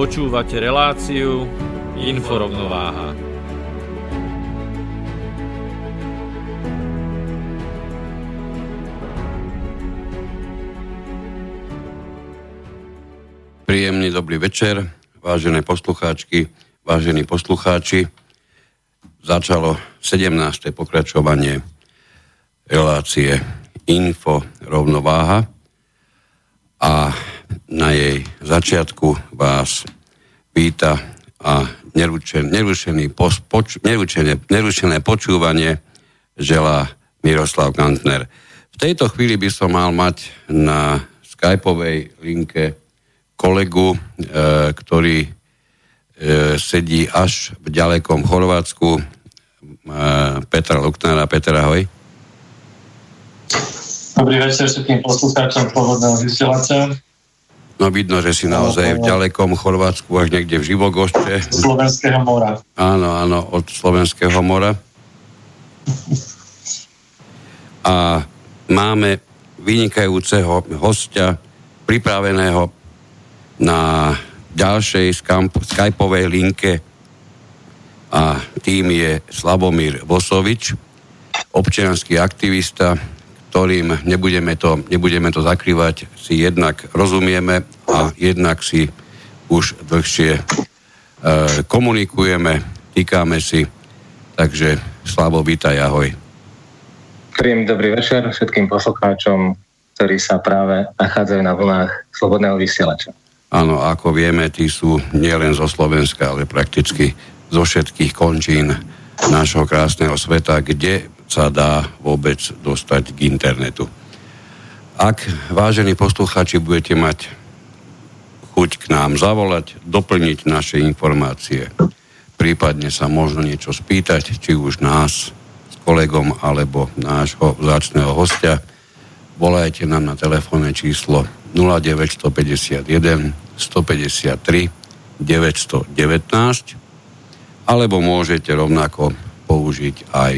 Počúvate reláciu Inforovnováha. Príjemný dobrý večer, vážené poslucháčky, vážení poslucháči. Začalo 17. pokračovanie relácie Info rovnováha a na jej začiatku vás víta a neručen, poč, nerušené počúvanie želá Miroslav Kantner. V tejto chvíli by som mal mať na skypovej linke kolegu, e, ktorý e, sedí až v ďalekom Chorvátsku, e, Petra Luknára. Petra, ahoj. Dobrý večer všetkým poslucháčom Slobodného vysielača. No vidno, že si naozaj v ďalekom Chorvátsku, až niekde v Živogošte. Slovenského mora. Áno, áno, od Slovenského mora. A máme vynikajúceho hostia, pripraveného na ďalšej skypovej linke a tým je Slavomír Vosovič, občianský aktivista, ktorým nebudeme to, nebudeme to zakrývať, si jednak rozumieme a jednak si už dlhšie e, komunikujeme, týkame si. Takže Slavo, vítaj, ahoj. Príjemný dobrý večer všetkým poslucháčom, ktorí sa práve nachádzajú na vlnách Slobodného vysielača. Áno, ako vieme, tí sú nielen zo Slovenska, ale prakticky zo všetkých končín nášho krásneho sveta, kde sa dá vôbec dostať k internetu. Ak, vážení poslucháči, budete mať chuť k nám zavolať, doplniť naše informácie, prípadne sa možno niečo spýtať, či už nás s kolegom alebo nášho vzácného hostia, volajte nám na telefónne číslo 0951 153 919 alebo môžete rovnako použiť aj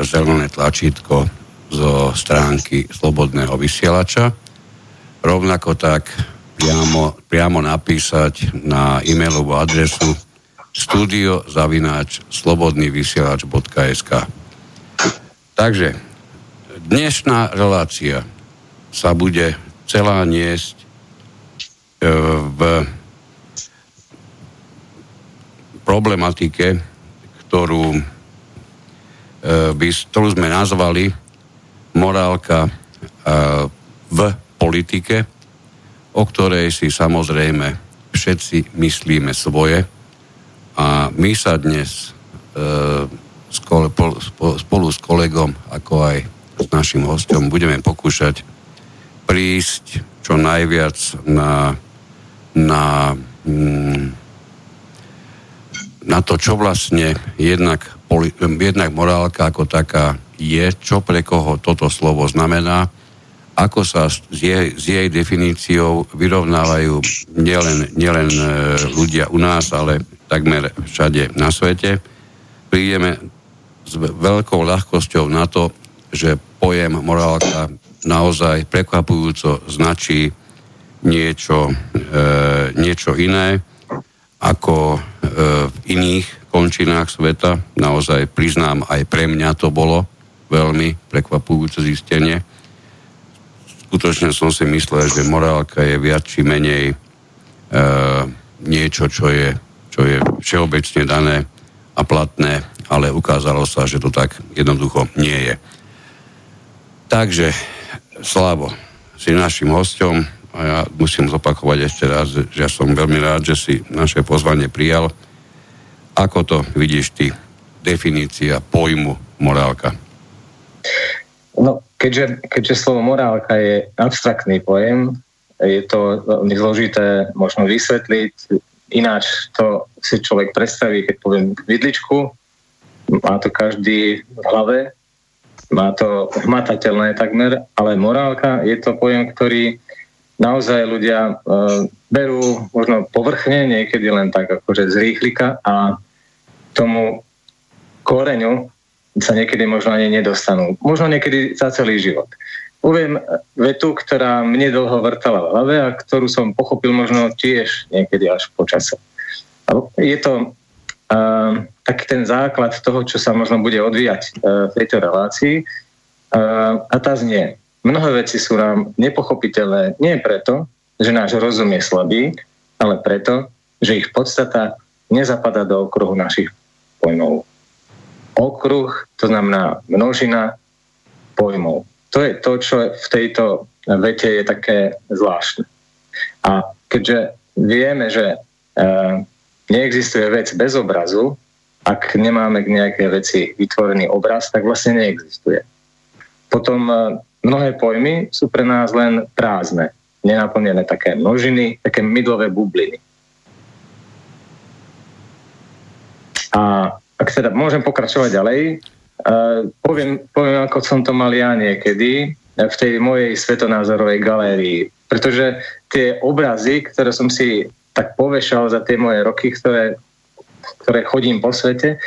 zelené tlačítko zo stránky Slobodného vysielača. Rovnako tak priamo, priamo napísať na e-mailovú adresu studiozavináč slobodnývysielač.sk Takže dnešná relácia sa bude celá niesť e, v problematike, ktorú by, ktorú sme nazvali morálka e, v politike, o ktorej si samozrejme všetci myslíme svoje. A my sa dnes e, spolu s kolegom, ako aj s našim hostom, budeme pokúšať prísť čo najviac na, na, mm, na to, čo vlastne jednak poli- jednak morálka ako taká je, čo pre koho toto slovo znamená, ako sa s jej, s jej definíciou vyrovnávajú nielen, nielen e, ľudia u nás, ale takmer všade na svete. Prídeme s veľkou ľahkosťou na to, že pojem morálka naozaj prekvapujúco značí niečo, e, niečo iné ako e, v iných končinách sveta. Naozaj priznám, aj pre mňa to bolo veľmi prekvapujúce zistenie. Skutočne som si myslel, že morálka je viac či menej e, niečo, čo je čo je všeobecne dané a platné, ale ukázalo sa, že to tak jednoducho nie je. Takže, Slavo, si našim hostom a ja musím zopakovať ešte raz, že som veľmi rád, že si naše pozvanie prijal. Ako to vidíš ty, definícia pojmu morálka? No, keďže, keďže slovo morálka je abstraktný pojem, je to zložité možno vysvetliť, ináč to si človek predstaví, keď poviem vidličku, má to každý v hlave, má to hmatateľné takmer, ale morálka je to pojem, ktorý naozaj ľudia e, berú možno povrchne, niekedy len tak akože z rýchlika a tomu koreňu sa niekedy možno ani nedostanú. Možno niekedy za celý život. Poviem vetu, ktorá mne dlho vrtala v hlave a ktorú som pochopil možno tiež niekedy až po. Je to uh, taký ten základ toho, čo sa možno bude odvíjať uh, v tejto relácii. Uh, a tá znie, mnohé veci sú nám nepochopiteľné nie preto, že náš rozum je slabý, ale preto, že ich podstata nezapadá do okruhu našich pojmov. Okruh, to znamená množina pojmov to je to, čo v tejto vete je také zvláštne. A keďže vieme, že e, neexistuje vec bez obrazu, ak nemáme k nejakej veci vytvorený obraz, tak vlastne neexistuje. Potom e, mnohé pojmy sú pre nás len prázdne, nenaplnené také množiny, také mydlové bubliny. A ak teda môžem pokračovať ďalej, Uh, poviem, poviem, ako som to mal ja niekedy v tej mojej svetonázorovej galérii. Pretože tie obrazy, ktoré som si tak povešal za tie moje roky, ktoré, ktoré chodím po svete,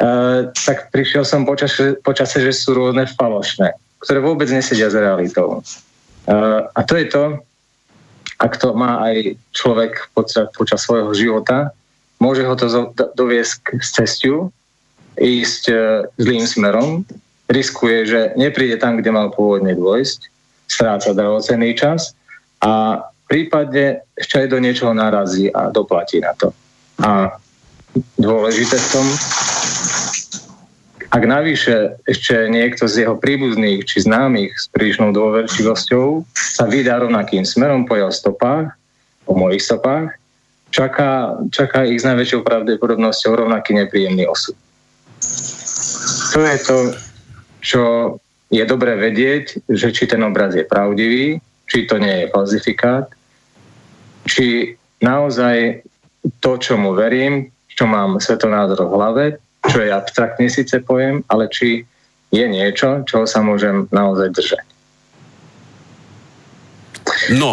uh, tak prišiel som počase, počase, že sú rôzne falošné, ktoré vôbec nesedia s realitou. Uh, a to je to, ak to má aj človek počas, počas svojho života, môže ho to doviesť k cestiu, ísť e, zlým smerom, riskuje, že nepríde tam, kde mal pôvodne dôjsť, stráca drahocený čas a prípadne ešte aj do niečoho narazí a doplatí na to. A dôležité v tom, ak navyše ešte niekto z jeho príbuzných či známych s prílišnou dôverčivosťou sa vydá rovnakým smerom po jeho stopách, po mojich stopách, čaká, čaká ich s najväčšou pravdepodobnosťou rovnaký nepríjemný osud. To je to, čo je dobré vedieť, že či ten obraz je pravdivý, či to nie je falzifikát, či naozaj to, čo mu verím, čo mám svetonázor v hlave, čo je abstraktný síce pojem, ale či je niečo, čo sa môžem naozaj držať. No.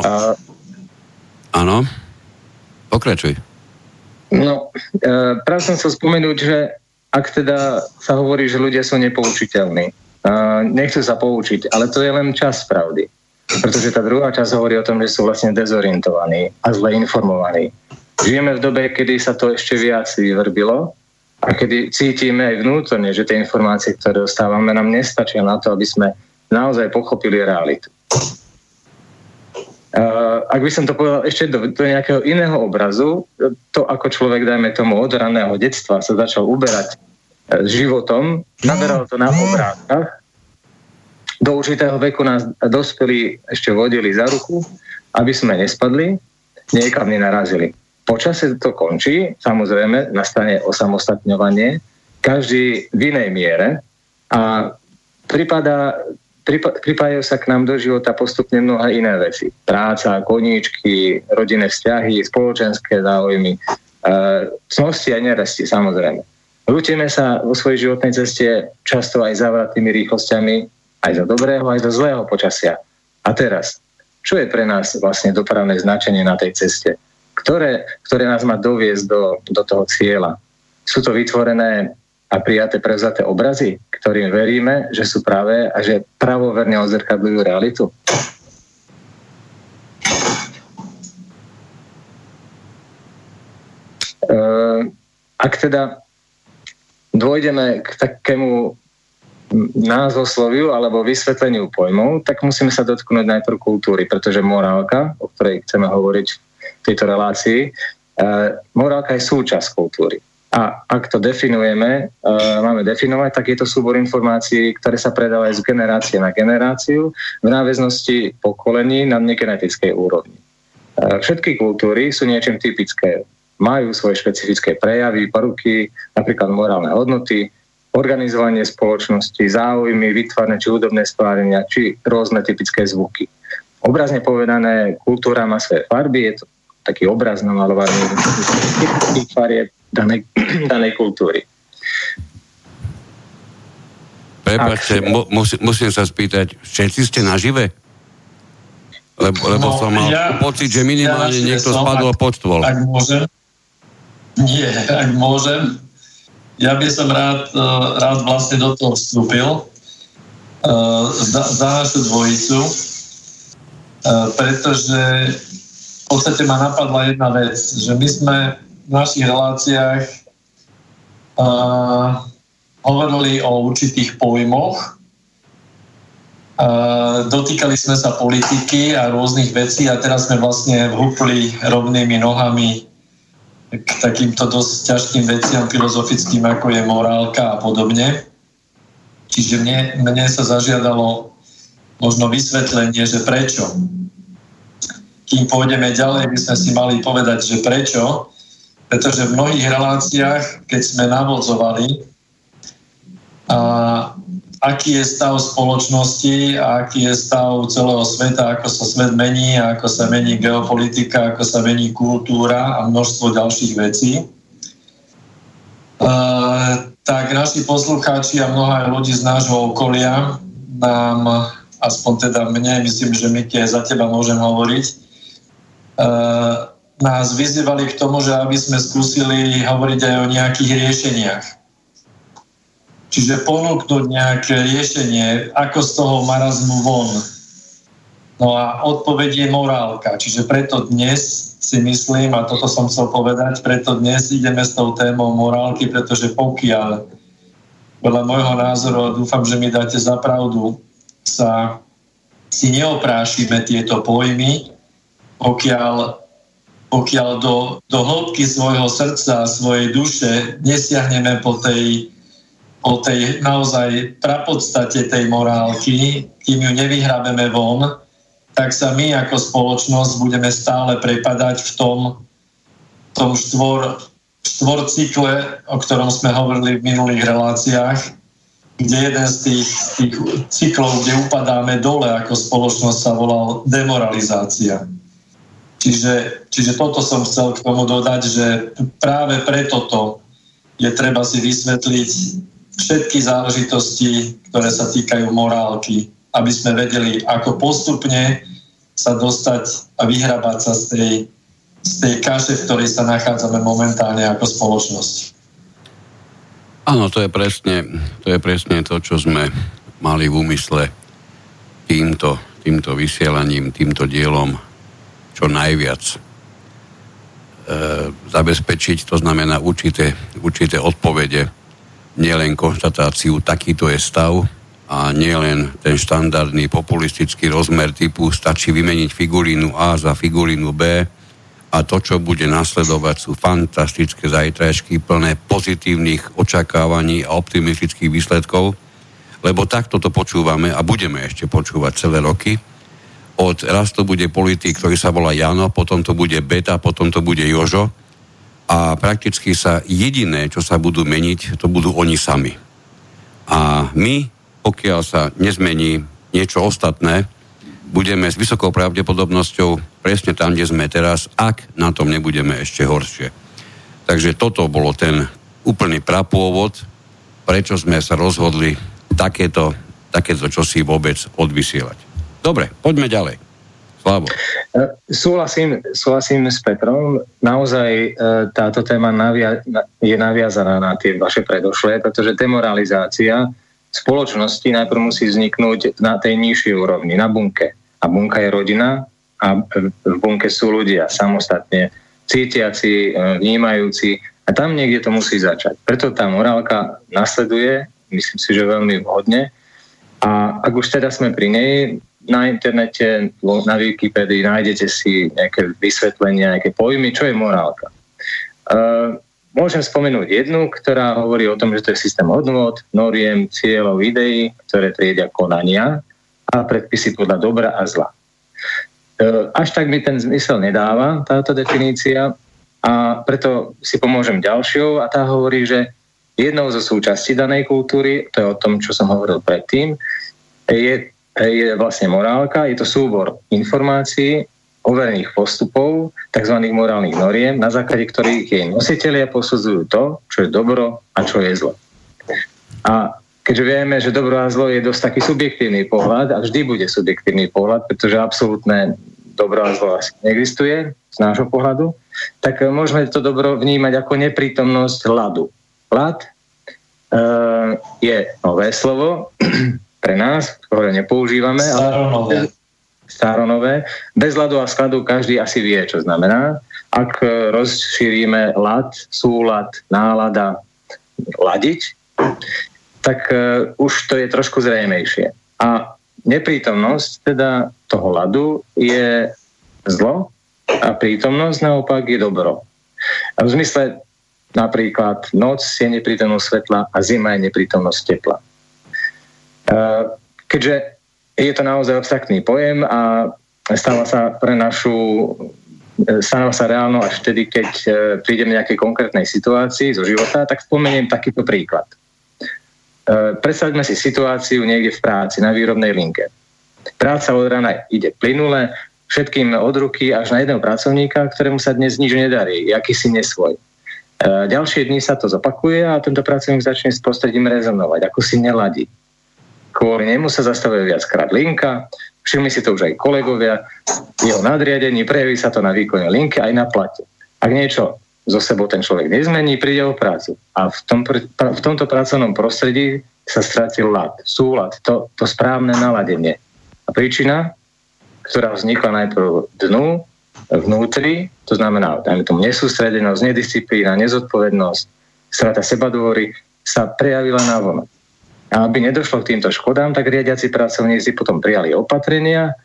Áno. Pokračuj. No, e, práve som chcel spomenúť, že ak teda sa hovorí, že ľudia sú nepoučiteľní, nechcú sa poučiť, ale to je len čas pravdy. Pretože tá druhá časť hovorí o tom, že sú vlastne dezorientovaní a zle informovaní. Žijeme v dobe, kedy sa to ešte viac vyvrbilo a kedy cítime aj vnútorne, že tie informácie, ktoré dostávame, nám nestačia na to, aby sme naozaj pochopili realitu. Uh, ak by som to povedal ešte do, do nejakého iného obrazu, to ako človek, dajme tomu, od raného detstva sa začal uberať životom, naberal to na obrázkach. Do určitého veku nás dospelí ešte vodili za ruku, aby sme nespadli, niekam nenarazili. Počasie to končí, samozrejme, nastane osamostatňovanie, každý v inej miere a prípada, pripájajú sa k nám do života postupne mnohé iné veci. Práca, koníčky, rodinné vzťahy, spoločenské záujmy, e, cnosti a neresti, samozrejme. Rútime sa vo svojej životnej ceste často aj zavratými rýchlosťami, aj za dobrého, aj za zlého počasia. A teraz, čo je pre nás vlastne dopravné značenie na tej ceste? Ktoré, ktoré nás má doviesť do, do toho cieľa? Sú to vytvorené a prijaté prevzaté obrazy, ktorým veríme, že sú pravé a že pravoverne odzrkadľujú realitu? Uh, ak teda dôjdeme k takému názvosloviu alebo vysvetleniu pojmov, tak musíme sa dotknúť najprv kultúry, pretože morálka, o ktorej chceme hovoriť tejto relácii, morálka je súčasť kultúry. A ak to definujeme, máme definovať, tak je to súbor informácií, ktoré sa predávajú z generácie na generáciu v náväznosti pokolení na negenetickej úrovni. Všetky kultúry sú niečím typické. Majú svoje špecifické prejavy, poruky, napríklad morálne hodnoty, organizovanie spoločnosti, záujmy, vytvarné či údobné stvárenia, či rôzne typické zvuky. Obrazne povedané, kultúra má svoje farby, je to taký obraz namalovaný typických farieb danej, danej kultúry. Prepačte, mu, musím, musím sa spýtať, všetci ste nažive? Lebo, lebo no, som mal ja, pocit, že minimálne ja niekto som, spadol ak, pod stôl. Ak môžem, nie, ak môžem, ja by som rád, e, rád vlastne do toho vstúpil uh, za, za našu dvojicu, uh, pretože v podstate ma napadla jedna vec, že my sme v našich reláciách uh, hovorili o určitých pojmoch, uh, dotýkali sme sa politiky a rôznych vecí a teraz sme vlastne vhúpli rovnými nohami k takýmto dosť ťažkým veciam filozofickým, ako je morálka a podobne. Čiže mne, mne sa zažiadalo možno vysvetlenie, že prečo. Kým pôjdeme ďalej, by sme si mali povedať, že prečo. Pretože v mnohých reláciách, keď sme navodzovali, a aký je stav spoločnosti a aký je stav celého sveta, ako sa svet mení, ako sa mení geopolitika, ako sa mení kultúra a množstvo ďalších vecí. Uh, tak naši poslucháči a mnohé ľudí z nášho okolia nám, aspoň teda mne, myslím, že Miki, za teba môžem hovoriť, nás vyzývali k tomu, že aby sme skúsili hovoriť aj o nejakých riešeniach Čiže ponúknuť nejaké riešenie, ako z toho marazmu von. No a odpoveď je morálka. Čiže preto dnes si myslím, a toto som chcel povedať, preto dnes ideme s tou témou morálky, pretože pokiaľ, podľa môjho názoru, a dúfam, že mi dáte za pravdu, sa si neoprášime tieto pojmy, pokiaľ, pokiaľ do, do hĺbky svojho srdca a svojej duše nesiahneme po tej o tej naozaj prapodstate tej morálky, kým ju nevyhrabeme von, tak sa my ako spoločnosť budeme stále prepadať v tom, tom štvor, štvor cykle, o ktorom sme hovorili v minulých reláciách, kde jeden z tých, tých cyklov, kde upadáme dole ako spoločnosť sa volal demoralizácia. Čiže, čiže toto som chcel k tomu dodať, že práve preto to je treba si vysvetliť všetky záležitosti, ktoré sa týkajú morálky, aby sme vedeli, ako postupne sa dostať a vyhrabať sa z tej, z tej kaše, v ktorej sa nachádzame momentálne ako spoločnosť. Áno, to je presne to, je presne to čo sme mali v úmysle týmto, týmto vysielaním, týmto dielom čo najviac e, zabezpečiť, to znamená určité, určité odpovede nielen konštatáciu, takýto je stav a nielen ten štandardný populistický rozmer typu stačí vymeniť figurínu A za figurínu B a to, čo bude nasledovať, sú fantastické zajtrajšky plné pozitívnych očakávaní a optimistických výsledkov, lebo takto to počúvame a budeme ešte počúvať celé roky. Od raz to bude politik, ktorý sa volá Jano, potom to bude Beta, potom to bude Jožo, a prakticky sa jediné, čo sa budú meniť, to budú oni sami. A my, pokiaľ sa nezmení niečo ostatné, budeme s vysokou pravdepodobnosťou presne tam, kde sme teraz, ak na tom nebudeme ešte horšie. Takže toto bolo ten úplný prapôvod, prečo sme sa rozhodli takéto, takéto čosi vôbec odvysielať. Dobre, poďme ďalej. Slavo. E, súhlasím, súhlasím s Petrom. Naozaj e, táto téma navia- je naviazaná na tie vaše predošlé, pretože demoralizácia spoločnosti najprv musí vzniknúť na tej nižšej úrovni, na bunke. A bunka je rodina a v bunke sú ľudia samostatne cítiaci, e, vnímajúci a tam niekde to musí začať. Preto tá morálka nasleduje, myslím si, že veľmi vhodne. A ak už teda sme pri nej, na internete, na Wikipedii nájdete si nejaké vysvetlenia, nejaké pojmy, čo je morálka. Môžem spomenúť jednu, ktorá hovorí o tom, že to je systém hodnot, noriem, cieľov, ideí, ktoré triedia konania a predpisy podľa dobra a zla. E, až tak mi ten zmysel nedáva, táto definícia, a preto si pomôžem ďalšou a tá hovorí, že jednou zo súčastí danej kultúry, to je o tom, čo som hovoril predtým, je, je vlastne morálka, je to súbor informácií, overených postupov, tzv. morálnych noriem, na základe ktorých jej nositeľia posudzujú to, čo je dobro a čo je zlo. A keďže vieme, že dobro a zlo je dosť taký subjektívny pohľad a vždy bude subjektívny pohľad, pretože absolútne dobro a zlo asi neexistuje z nášho pohľadu, tak môžeme to dobro vnímať ako neprítomnosť ľadu. Lad e, je nové slovo pre nás, ktoré nepoužívame, ale staronové. Bez ľadu a skladu každý asi vie, čo znamená. Ak rozšírime lad, súlad, nálada, ladiť, tak uh, už to je trošku zrejmejšie. A neprítomnosť teda toho ladu je zlo a prítomnosť naopak je dobro. A v zmysle napríklad noc je neprítomnosť svetla a zima je neprítomnosť tepla. Uh, keďže je to naozaj abstraktný pojem a stáva sa pre našu stáva sa reálno až vtedy, keď e, prídeme nejakej konkrétnej situácii zo života, tak spomeniem takýto príklad. Predstavme si situáciu niekde v práci, na výrobnej linke. Práca od rána ide plynule, všetkým od ruky až na jedného pracovníka, ktorému sa dnes nič nedarí, aký si nesvoj. Ďalšie dni sa to zopakuje a tento pracovník začne s prostredím rezonovať, ako si neladí kvôli nemu sa zastavuje viackrát linka, všimli si to už aj kolegovia, jeho nadriadení, prejaví sa to na výkone linky aj na plate. Ak niečo zo sebou ten človek nezmení, príde o prácu. A v, tom, v tomto pracovnom prostredí sa stratil lad, súlad, to, to správne naladenie. A príčina, ktorá vznikla najprv dnu, vnútri, to znamená, dajme tomu nesústredenosť, nedisciplína, nezodpovednosť, strata sebadôry, sa prejavila na vonok. A aby nedošlo k týmto škodám, tak riadiaci pracovníci potom prijali opatrenia,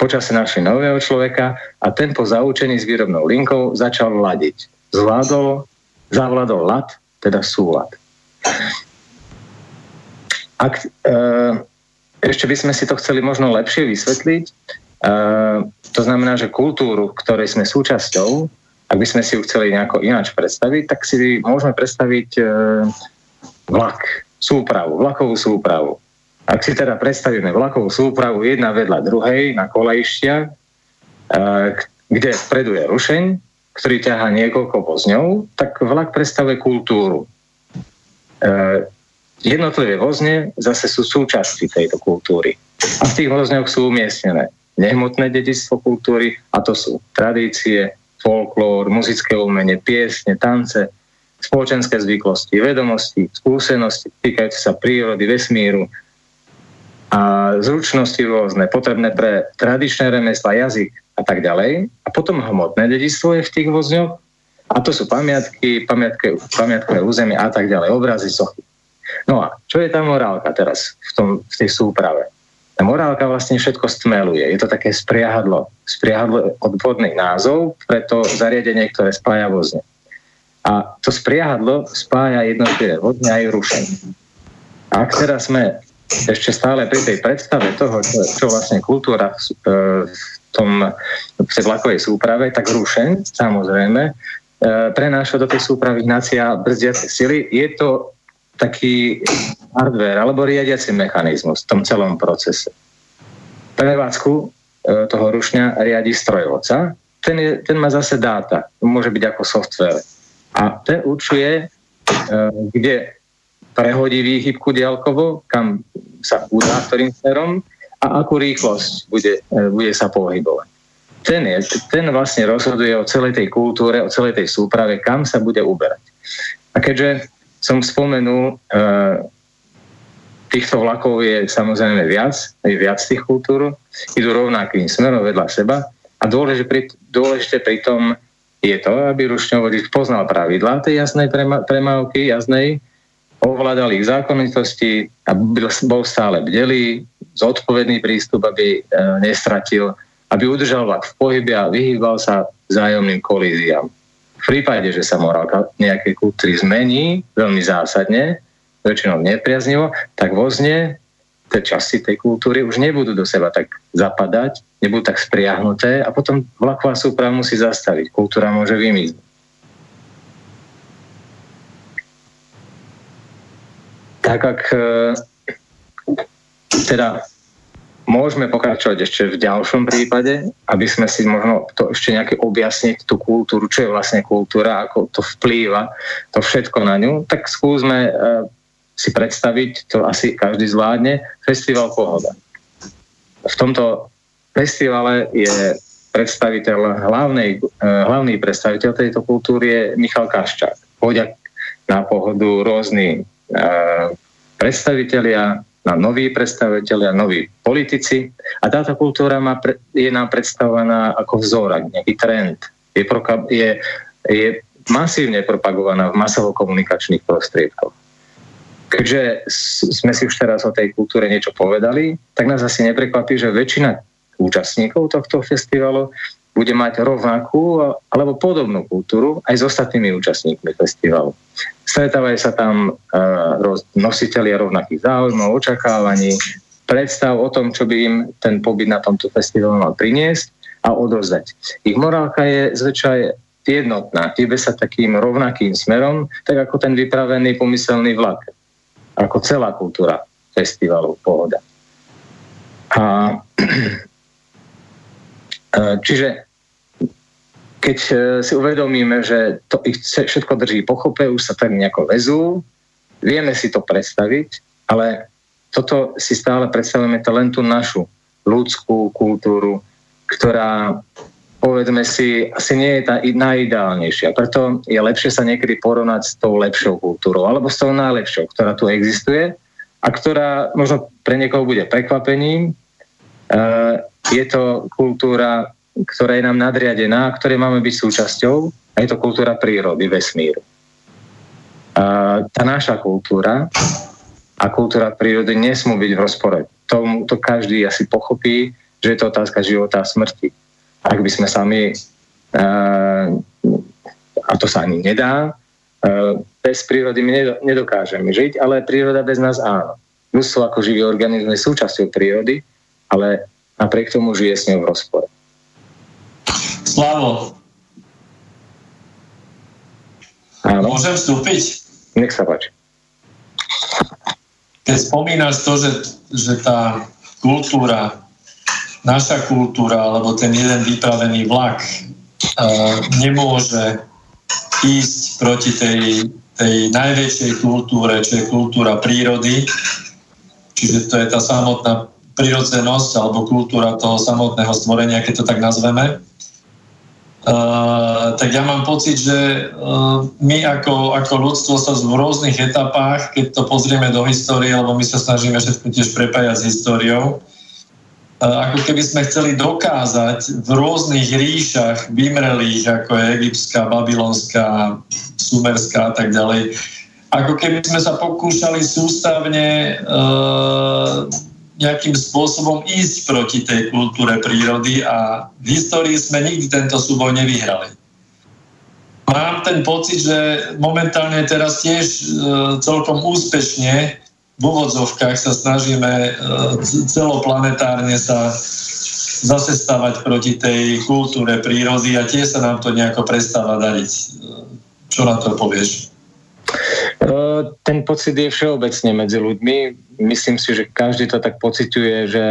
počase našli nového človeka a ten po zaučení s výrobnou linkou začal ladiť. Zvládol, zavládol lad, teda súlad. Ak, e, ešte by sme si to chceli možno lepšie vysvetliť, e, to znamená, že kultúru, ktorej sme súčasťou, ak by sme si ju chceli nejako ináč predstaviť, tak si môžeme predstaviť e, vlak súpravu, vlakovú súpravu. Ak si teda predstavíme vlakovú súpravu jedna vedľa druhej na kolejštia, kde vpredu je rušeň, ktorý ťahá niekoľko vozňov, tak vlak predstavuje kultúru. Jednotlivé vozne zase sú súčasti tejto kultúry. A v tých vozňoch sú umiestnené nehmotné dedictvo kultúry, a to sú tradície, folklór, muzické umenie, piesne, tance, spoločenské zvyklosti, vedomosti, skúsenosti týkajúce sa prírody, vesmíru a zručnosti rôzne, potrebné pre tradičné remesla, jazyk a tak ďalej. A potom hmotné dedistvo je v tých vozňoch a to sú pamiatky, pamiatky, pamiatkové územie a tak ďalej, obrazy, sochy. No a čo je tá morálka teraz v, tom, v tej súprave? Tá morálka vlastne všetko stmeluje. Je to také spriahadlo. Spriahadlo odvodný názov pre to zariadenie, ktoré spája vozne. A to spriahadlo spája jednotlivé vodne aj rušenie. Ak teraz sme ešte stále pri tej predstave toho, čo, čo vlastne kultúra v, e, v tom v tej vlakovej súprave, tak rušen, samozrejme, e, prenáša do tej súpravy hnacia brzdiace sily. Je to taký hardware alebo riadiaci mechanizmus v tom celom procese. Prevádzku e, toho rušňa riadi strojovca. Ten, je, ten má zase dáta. Môže byť ako software a ten určuje, e, kde prehodí výchybku diaľkovo, kam sa udá ktorým smerom a akú rýchlosť bude, e, bude sa pohybovať. Ten, je, ten vlastne rozhoduje o celej tej kultúre, o celej tej súprave, kam sa bude uberať. A keďže som spomenul, e, týchto vlakov je samozrejme viac, je viac tých kultúr, idú rovnakým smerom vedľa seba a dôležité pri, dôležité pri tom je to, aby rušňovodík poznal pravidlá tej jasnej premávky, jasnej, ovládal ich zákonitosti a bol stále bdelý, zodpovedný prístup, aby e, nestratil, aby udržal vlak v pohybe a vyhýbal sa vzájomným kolíziám. V prípade, že sa morálka nejakej kultúry zmení veľmi zásadne, väčšinou nepriaznivo, tak vozne tie časti tej kultúry už nebudú do seba tak zapadať, nebudú tak spriahnuté a potom vlaková súprava musí zastaviť. Kultúra môže vymiznúť. Tak ak e, teda môžeme pokračovať ešte v ďalšom prípade, aby sme si možno to ešte nejaké objasniť, tú kultúru, čo je vlastne kultúra, ako to vplýva, to všetko na ňu, tak skúsme uh, si predstaviť, to asi každý zvládne, festival Pohoda. V tomto festivale je predstaviteľ, hlavnej, uh, hlavný predstaviteľ tejto kultúry je Michal Kaščák. Chodia na pohodu rôzni uh, predstavitelia na noví predstaviteľia, noví politici a táto kultúra má, je nám predstavovaná ako vzor, nejaký trend. Je, je, je masívne propagovaná v masovo-komunikačných prostriedkoch. Keďže sme si už teraz o tej kultúre niečo povedali, tak nás asi neprekvapí, že väčšina účastníkov tohto festivalu bude mať rovnakú alebo podobnú kultúru aj s ostatnými účastníkmi festivalu. Stretávajú sa tam uh, nositeľia rovnakých záujmov, očakávaní, predstav o tom, čo by im ten pobyt na tomto festivalu mal priniesť a odozdať. Ich morálka je zväčša jednotná, hýbe sa takým rovnakým smerom, tak ako ten vypravený pomyselný vlak, ako celá kultúra festivalu Pohoda. A Eh, čiže keď eh, si uvedomíme, že to ich všetko drží pochope, už sa tak nejako vezú, vieme si to predstaviť, ale toto si stále predstavujeme to len tú našu ľudskú kultúru, ktorá povedzme si, asi nie je tá najideálnejšia. Preto je lepšie sa niekedy porovnať s tou lepšou kultúrou, alebo s tou najlepšou, ktorá tu existuje a ktorá možno pre niekoho bude prekvapením, Eh, je to kultúra, ktorá je nám nadriadená, ktorej máme byť súčasťou a je to kultúra prírody, vesmíru. A tá naša kultúra a kultúra prírody nesmú byť v rozpore. To, to každý asi pochopí, že je to otázka života a smrti. Ak by sme sami, eh, a to sa ani nedá, eh, bez prírody my nedokážeme žiť, ale príroda bez nás áno. Ľudstvo ako živý organizmus je súčasťou prírody ale napriek tomu žije s ňou v rozpore. Slavo. Áno. Môžem vstúpiť? Nech sa páči. Keď spomínaš to, že, že tá kultúra, naša kultúra, alebo ten jeden vypravený vlak uh, nemôže ísť proti tej, tej najväčšej kultúre, čo je kultúra prírody, čiže to je tá samotná prirodzenosť alebo kultúra toho samotného stvorenia, keď to tak nazveme. Uh, tak ja mám pocit, že uh, my ako, ako ľudstvo sa v rôznych etapách, keď to pozrieme do histórie, lebo my sa snažíme všetko tiež prepájať s históriou, ako keby sme chceli dokázať v rôznych ríšach vymrelých, ako je egyptská, babylonská, sumerská a tak ďalej, ako keby sme sa pokúšali sústavne uh, nejakým spôsobom ísť proti tej kultúre prírody a v histórii sme nikdy tento súboj nevyhrali. Mám ten pocit, že momentálne teraz tiež e, celkom úspešne v úvodzovkách sa snažíme e, celoplanetárne sa zase stavať proti tej kultúre prírody a tiež sa nám to nejako prestáva dariť. E, čo na to povieš? Ten pocit je všeobecne medzi ľuďmi. Myslím si, že každý to tak pociťuje, že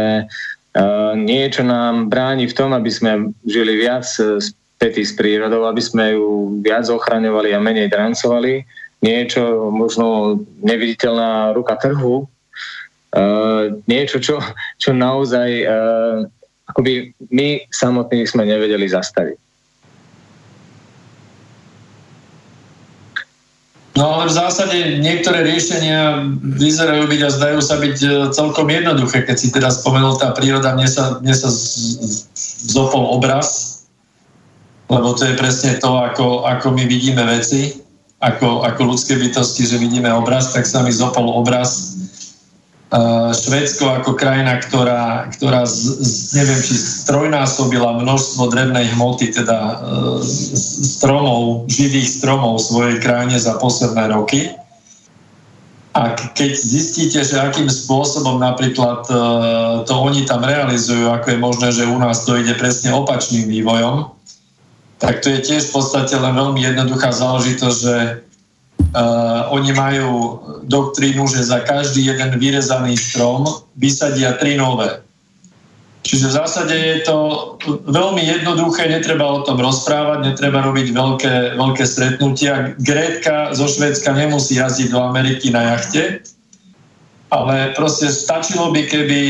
niečo nám bráni v tom, aby sme žili viac spätí s prírodou, aby sme ju viac ochraňovali a menej drancovali. Niečo, možno neviditeľná ruka trhu, niečo, čo, čo naozaj akoby my samotní sme nevedeli zastaviť. No ale v zásade niektoré riešenia vyzerajú byť a zdajú sa byť e, celkom jednoduché. Keď si teda spomenul tá príroda, mne sa, mne sa zopol obraz, lebo to je presne to, ako, ako my vidíme veci, ako, ako ľudské bytosti, že vidíme obraz, tak sa mi zopol obraz Švedsko ako krajina, ktorá, ktorá z, neviem, či strojnásobila množstvo drevnej hmoty, teda stromov, živých stromov v svojej krajine za posledné roky. A keď zistíte, že akým spôsobom napríklad to oni tam realizujú, ako je možné, že u nás to ide presne opačným vývojom, tak to je tiež v podstate len veľmi jednoduchá záležitosť, že Uh, oni majú doktrínu, že za každý jeden vyrezaný strom vysadia tri nové. Čiže v zásade je to veľmi jednoduché, netreba o tom rozprávať, netreba robiť veľké, veľké stretnutia. Grétka zo Švédska nemusí jazdiť do Ameriky na jachte, ale proste stačilo by, keby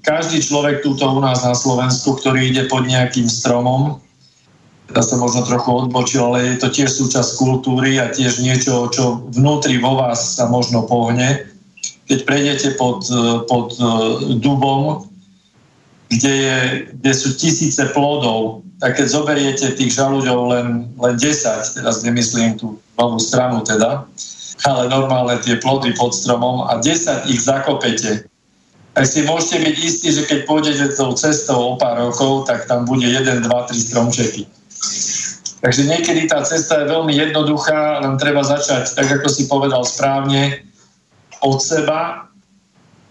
každý človek túto u nás na Slovensku, ktorý ide pod nejakým stromom, ja som možno trochu odbočil, ale je to tiež súčasť kultúry a tiež niečo, čo vnútri vo vás sa možno pohne. Keď prejdete pod, pod e, dubom, kde, je, kde sú tisíce plodov, tak keď zoberiete tých žalúďov len, len 10, teraz nemyslím tú novú stranu teda, ale normálne tie plody pod stromom a 10 ich zakopete, tak si môžete byť istí, že keď pôjdete tou cestou o pár rokov, tak tam bude 1, 2, 3 stromčeky. Takže niekedy tá cesta je veľmi jednoduchá, len treba začať, tak ako si povedal správne, od seba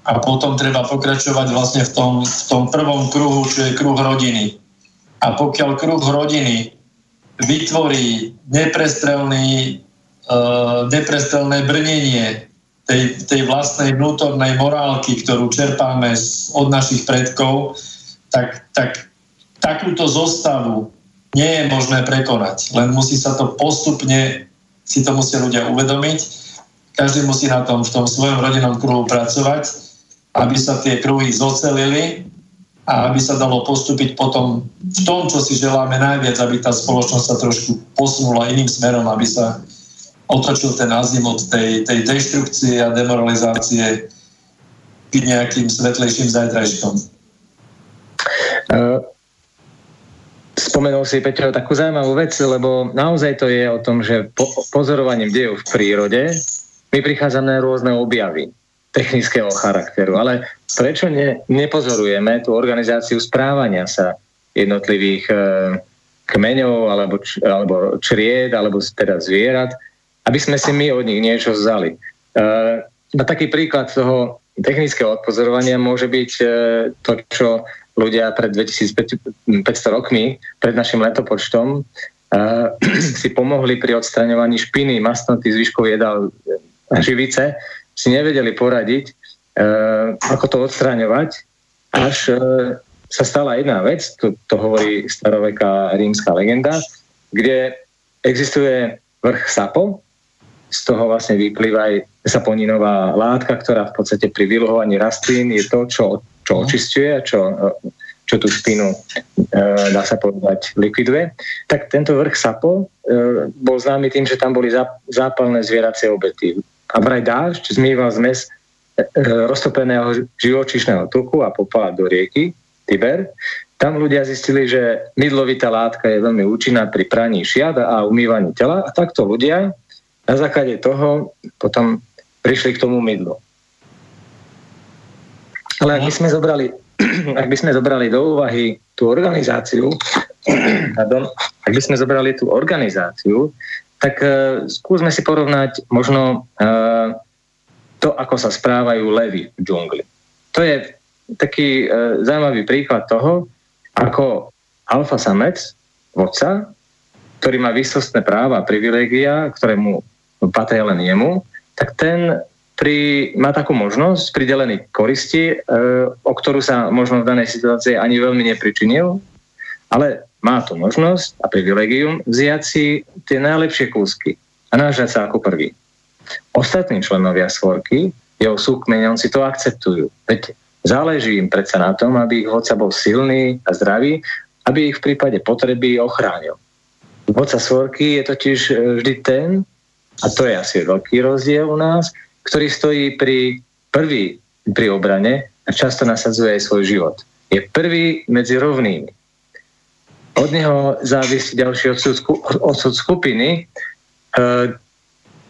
a potom treba pokračovať vlastne v tom, v tom prvom kruhu, čo je kruh rodiny. A pokiaľ kruh rodiny vytvorí neprestrelný, uh, neprestrelné brnenie tej, tej vlastnej vnútornej morálky, ktorú čerpáme z, od našich predkov, tak, tak takúto zostavu nie je možné prekonať. Len musí sa to postupne, si to musia ľudia uvedomiť. Každý musí na tom v tom svojom rodinnom kruhu pracovať, aby sa tie kruhy zocelili a aby sa dalo postúpiť potom v tom, čo si želáme najviac, aby tá spoločnosť sa trošku posunula iným smerom, aby sa otočil ten azimut tej, tej deštrukcie a demoralizácie k nejakým svetlejším zajtrajškom. Uh spomenul si, Peťo, takú zaujímavú vec, lebo naozaj to je o tom, že po, pozorovaním dejov v prírode my prichádzame na rôzne objavy technického charakteru, ale prečo ne, nepozorujeme tú organizáciu správania sa jednotlivých e, kmeňov alebo, č, alebo čried, alebo teda zvierat, aby sme si my od nich niečo vzali. E, taký príklad toho technického odpozorovania môže byť e, to, čo ľudia pred 2500 rokmi, pred našim letopočtom, uh, si pomohli pri odstraňovaní špiny, mastnoty, zvyškov jedál a živice, si nevedeli poradiť, uh, ako to odstraňovať, až uh, sa stala jedna vec, to, to hovorí staroveká rímska legenda, kde existuje vrch sapo, z toho vlastne vyplýva aj saponinová látka, ktorá v podstate pri vyluhovaní rastlín je to, čo čo mhm. očistuje, čo, čo tú špinu, e, dá sa povedať, likviduje. Tak tento vrch Sapo e, bol známy tým, že tam boli zápalné zvieracie obety. A vraj dážď zmýval zmes e, roztopeného živočíšneho tuku a popala do rieky Tiber. Tam ľudia zistili, že mydlovitá látka je veľmi účinná pri praní šiat a umývaní tela a takto ľudia na základe toho potom prišli k tomu mydlu. Ale ak by sme zobrali, ak by sme zobrali do úvahy tú organizáciu, pardon, ak by sme zobrali tú organizáciu, tak uh, skúsme si porovnať možno uh, to, ako sa správajú levy v džungli. To je taký uh, zaujímavý príklad toho, ako alfa samec, vodca, ktorý má výsostné práva a privilégia, ktoré mu patria len jemu, tak ten pri, má takú možnosť pridelený koristi, e, o ktorú sa možno v danej situácii ani veľmi nepričinil, ale má tu možnosť a privilegium vziať si tie najlepšie kúsky a nážať sa ako prvý. Ostatní členovia svorky, jeho súkmeňom si to akceptujú. Veď záleží im predsa na tom, aby ich vodca bol silný a zdravý, aby ich v prípade potreby ochránil. Vodca svorky je totiž e, vždy ten, a to je asi veľký rozdiel u nás, ktorý stojí pri prvý pri obrane a často nasadzuje aj svoj život. Je prvý medzi rovnými. Od neho závisí ďalší odsud, odsud skupiny. E,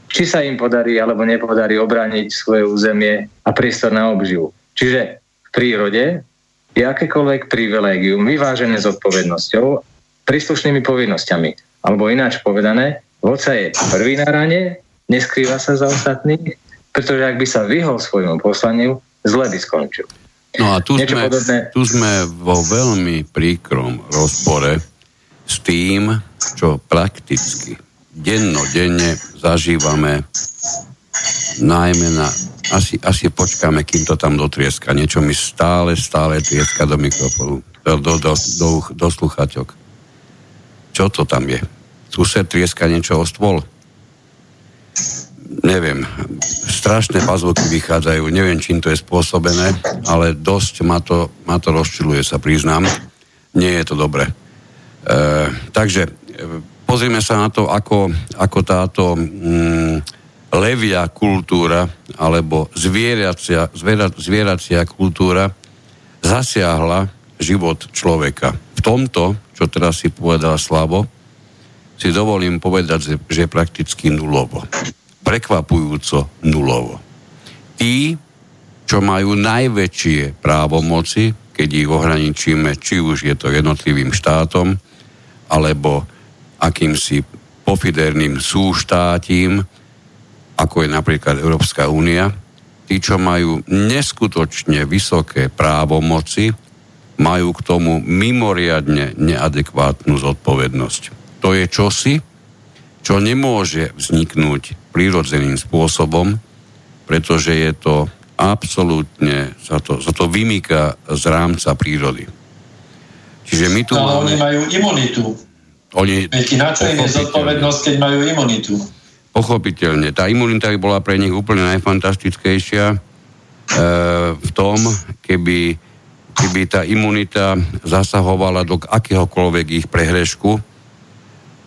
či sa im podarí alebo nepodarí obrániť svoje územie a priestor na obživu. Čiže v prírode je akékoľvek privilégium vyvážené s odpovednosťou, príslušnými povinnosťami. Alebo ináč povedané, vodca je prvý na rane, neskrýva sa za ostatných, pretože ak by sa vyhol svojmu poslaniu, zle by skončil. No a tu sme, tu sme vo veľmi príkrom rozpore s tým, čo prakticky dennodenne zažívame najmä na asi, asi počkáme, kým to tam dotrieska. Niečo mi stále, stále trieska do mikrofónu, do, do, do, do, do sluchaťok. Čo to tam je? Sused trieska niečo o stôl? Neviem. Strašné pazvuky vychádzajú. Neviem, čím to je spôsobené, ale dosť ma to, ma to rozčiluje, sa priznám. Nie je to dobre. E, takže e, pozrime sa na to, ako, ako táto mm, levia kultúra alebo zvieracia, zviera, zvieracia kultúra zasiahla život človeka. V tomto, čo teraz si povedal Slavo, si dovolím povedať, že, že prakticky nulovo. Prekvapujúco nulovo. Tí, čo majú najväčšie právomoci, keď ich ohraničíme, či už je to jednotlivým štátom, alebo akýmsi pofiderným súštátím, ako je napríklad Európska únia, tí, čo majú neskutočne vysoké právomoci, majú k tomu mimoriadne neadekvátnu zodpovednosť. To je čosi, čo nemôže vzniknúť prírodzeným spôsobom, pretože je to absolútne, sa to, sa to vymýka z rámca prírody. Čiže my tu no, máme... oni majú imunitu. Oni, Veď na čo im je zodpovednosť, keď majú imunitu? Pochopiteľne. Tá imunita by bola pre nich úplne najfantastickejšia e, v tom, keby, keby tá imunita zasahovala do akéhokoľvek ich prehrešku,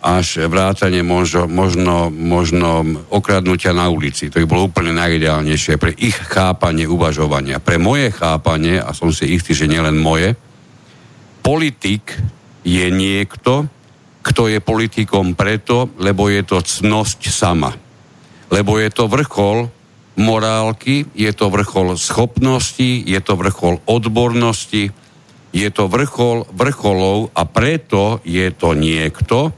až vrátane možno, možno, možno okradnutia na ulici. To by bolo úplne najideálnejšie pre ich chápanie uvažovania. Pre moje chápanie, a som si istý, že nielen moje, politik je niekto, kto je politikom preto, lebo je to cnosť sama. Lebo je to vrchol morálky, je to vrchol schopnosti, je to vrchol odbornosti, je to vrchol vrcholov a preto je to niekto,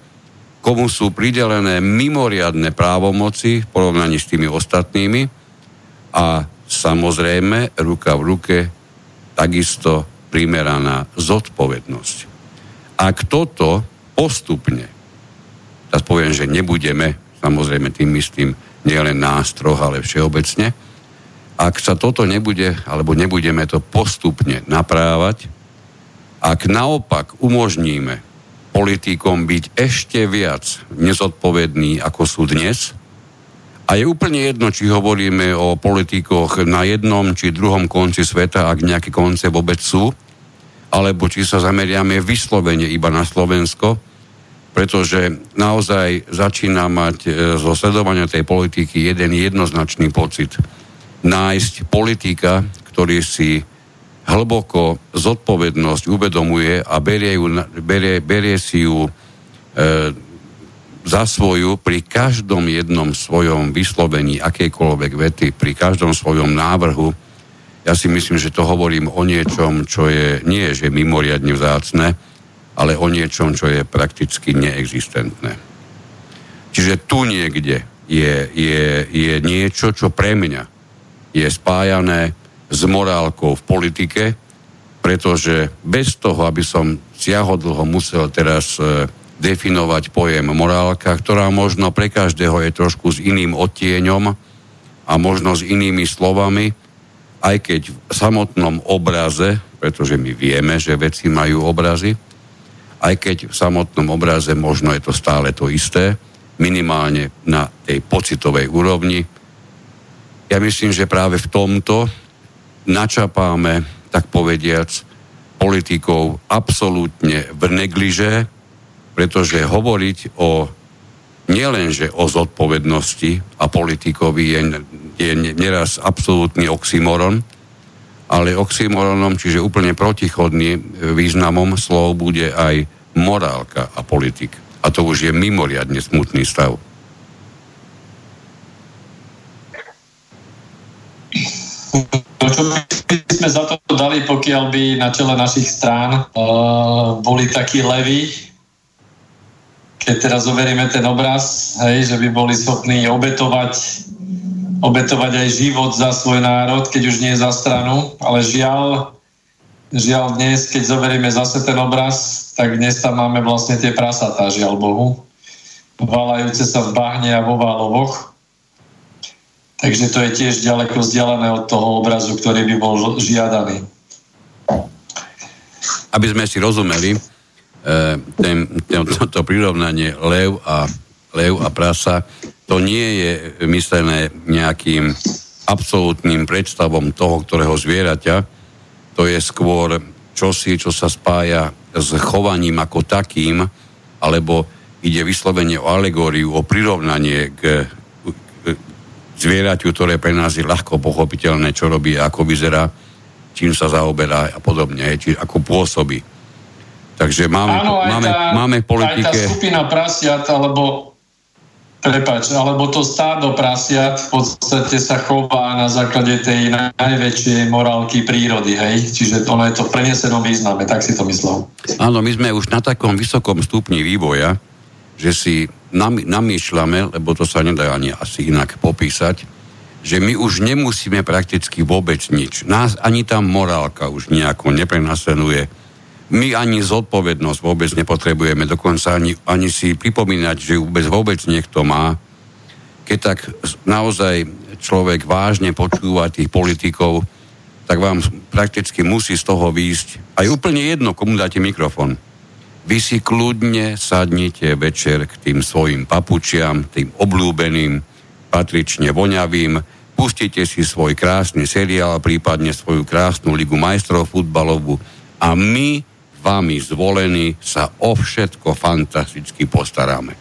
komu sú pridelené mimoriadne právomoci v porovnaní s tými ostatnými a samozrejme ruka v ruke takisto primeraná zodpovednosť. Ak toto postupne, teraz poviem, že nebudeme, samozrejme tým myslím nielen nástroh, ale všeobecne, ak sa toto nebude, alebo nebudeme to postupne naprávať, ak naopak umožníme politikom byť ešte viac nezodpovední, ako sú dnes, a je úplne jedno, či hovoríme o politikoch na jednom či druhom konci sveta, ak nejaké konce vôbec sú, alebo či sa zameriame vyslovene iba na Slovensko, pretože naozaj začína mať e, zo sledovania tej politiky jeden jednoznačný pocit. Nájsť politika, ktorý si hlboko zodpovednosť uvedomuje a berie, ju, berie, berie si ju e, za svoju pri každom jednom svojom vyslovení akejkoľvek vety, pri každom svojom návrhu, ja si myslím, že to hovorím o niečom, čo je nie že mimoriadne vzácne, ale o niečom, čo je prakticky neexistentné. Čiže tu niekde je, je, je niečo, čo pre mňa je spájané s morálkou v politike, pretože bez toho, aby som siahodlho musel teraz e, definovať pojem morálka, ktorá možno pre každého je trošku s iným odtieňom a možno s inými slovami, aj keď v samotnom obraze, pretože my vieme, že veci majú obrazy, aj keď v samotnom obraze možno je to stále to isté, minimálne na tej pocitovej úrovni. Ja myslím, že práve v tomto načapáme, tak povediac, politikov absolútne v negliže, pretože hovoriť o nielenže o zodpovednosti a politikovi je, je neraz absolútny oxymoron, ale oxymoronom, čiže úplne protichodným e, významom slov bude aj morálka a politik. A to už je mimoriadne smutný stav. Thank pokiaľ by na čele našich strán uh, boli takí leví, keď teraz zoberieme ten obraz, hej, že by boli schopní obetovať, obetovať aj život za svoj národ, keď už nie za stranu, ale žiaľ, žiaľ dnes, keď zoberieme zase ten obraz, tak dnes tam máme vlastne tie prasatá, žiaľ Bohu, valajúce sa v bahne a vo válovoch. Takže to je tiež ďaleko vzdialené od toho obrazu, ktorý by bol žiadaný. Aby sme si rozumeli, E, ten, ten, to, to prirovnanie lev a, lev a prasa, to nie je myslené nejakým absolútnym predstavom toho, ktorého zvieraťa, to je skôr čosi, čo sa spája s chovaním ako takým, alebo ide vyslovene o alegóriu, o prirovnanie k zvieraťu, ktoré pre nás je ľahko pochopiteľné, čo robí, ako vyzerá, čím sa zaoberá a podobne, či ako pôsobí. Takže máme, Áno, máme, tá, máme v politike... Aj tá skupina prasiat, alebo prepač, alebo to stádo prasiat v podstate sa chová na základe tej najväčšej morálky prírody, hej? Čiže ono je to v prenesenom význame, tak si to myslel. Áno, my sme už na takom vysokom stupni vývoja, že si nam, namýšľame, lebo to sa nedá ani asi inak popísať, že my už nemusíme prakticky vôbec nič. Nás ani tá morálka už nejako neprenasleduje my ani zodpovednosť vôbec nepotrebujeme, dokonca ani, ani si pripomínať, že vôbec vôbec niekto má. Keď tak naozaj človek vážne počúva tých politikov, tak vám prakticky musí z toho výjsť aj úplne jedno, komu dáte mikrofón. Vy si kľudne sadnite večer k tým svojim papučiam, tým obľúbeným, patrične voňavým, pustite si svoj krásny seriál, prípadne svoju krásnu ligu majstrov futbalovú a my vami zvolení sa o všetko fantasticky postaráme.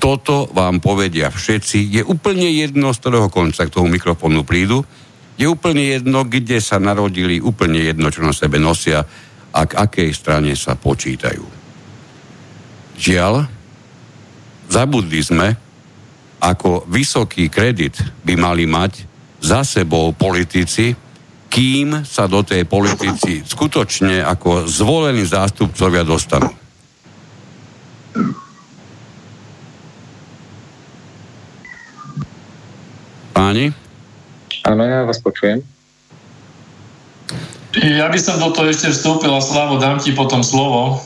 Toto vám povedia všetci. Je úplne jedno, z ktorého konca k tomu mikrofónu prídu. Je úplne jedno, kde sa narodili, úplne jedno, čo na sebe nosia a k akej strane sa počítajú. Žiaľ, zabudli sme, ako vysoký kredit by mali mať za sebou politici, kým sa do tej politici skutočne ako zvolení zástupcovia dostanú. Páni? Áno, ja vás počujem. Ja by som do toho ešte vstúpil a Slavo, dám ti potom slovo.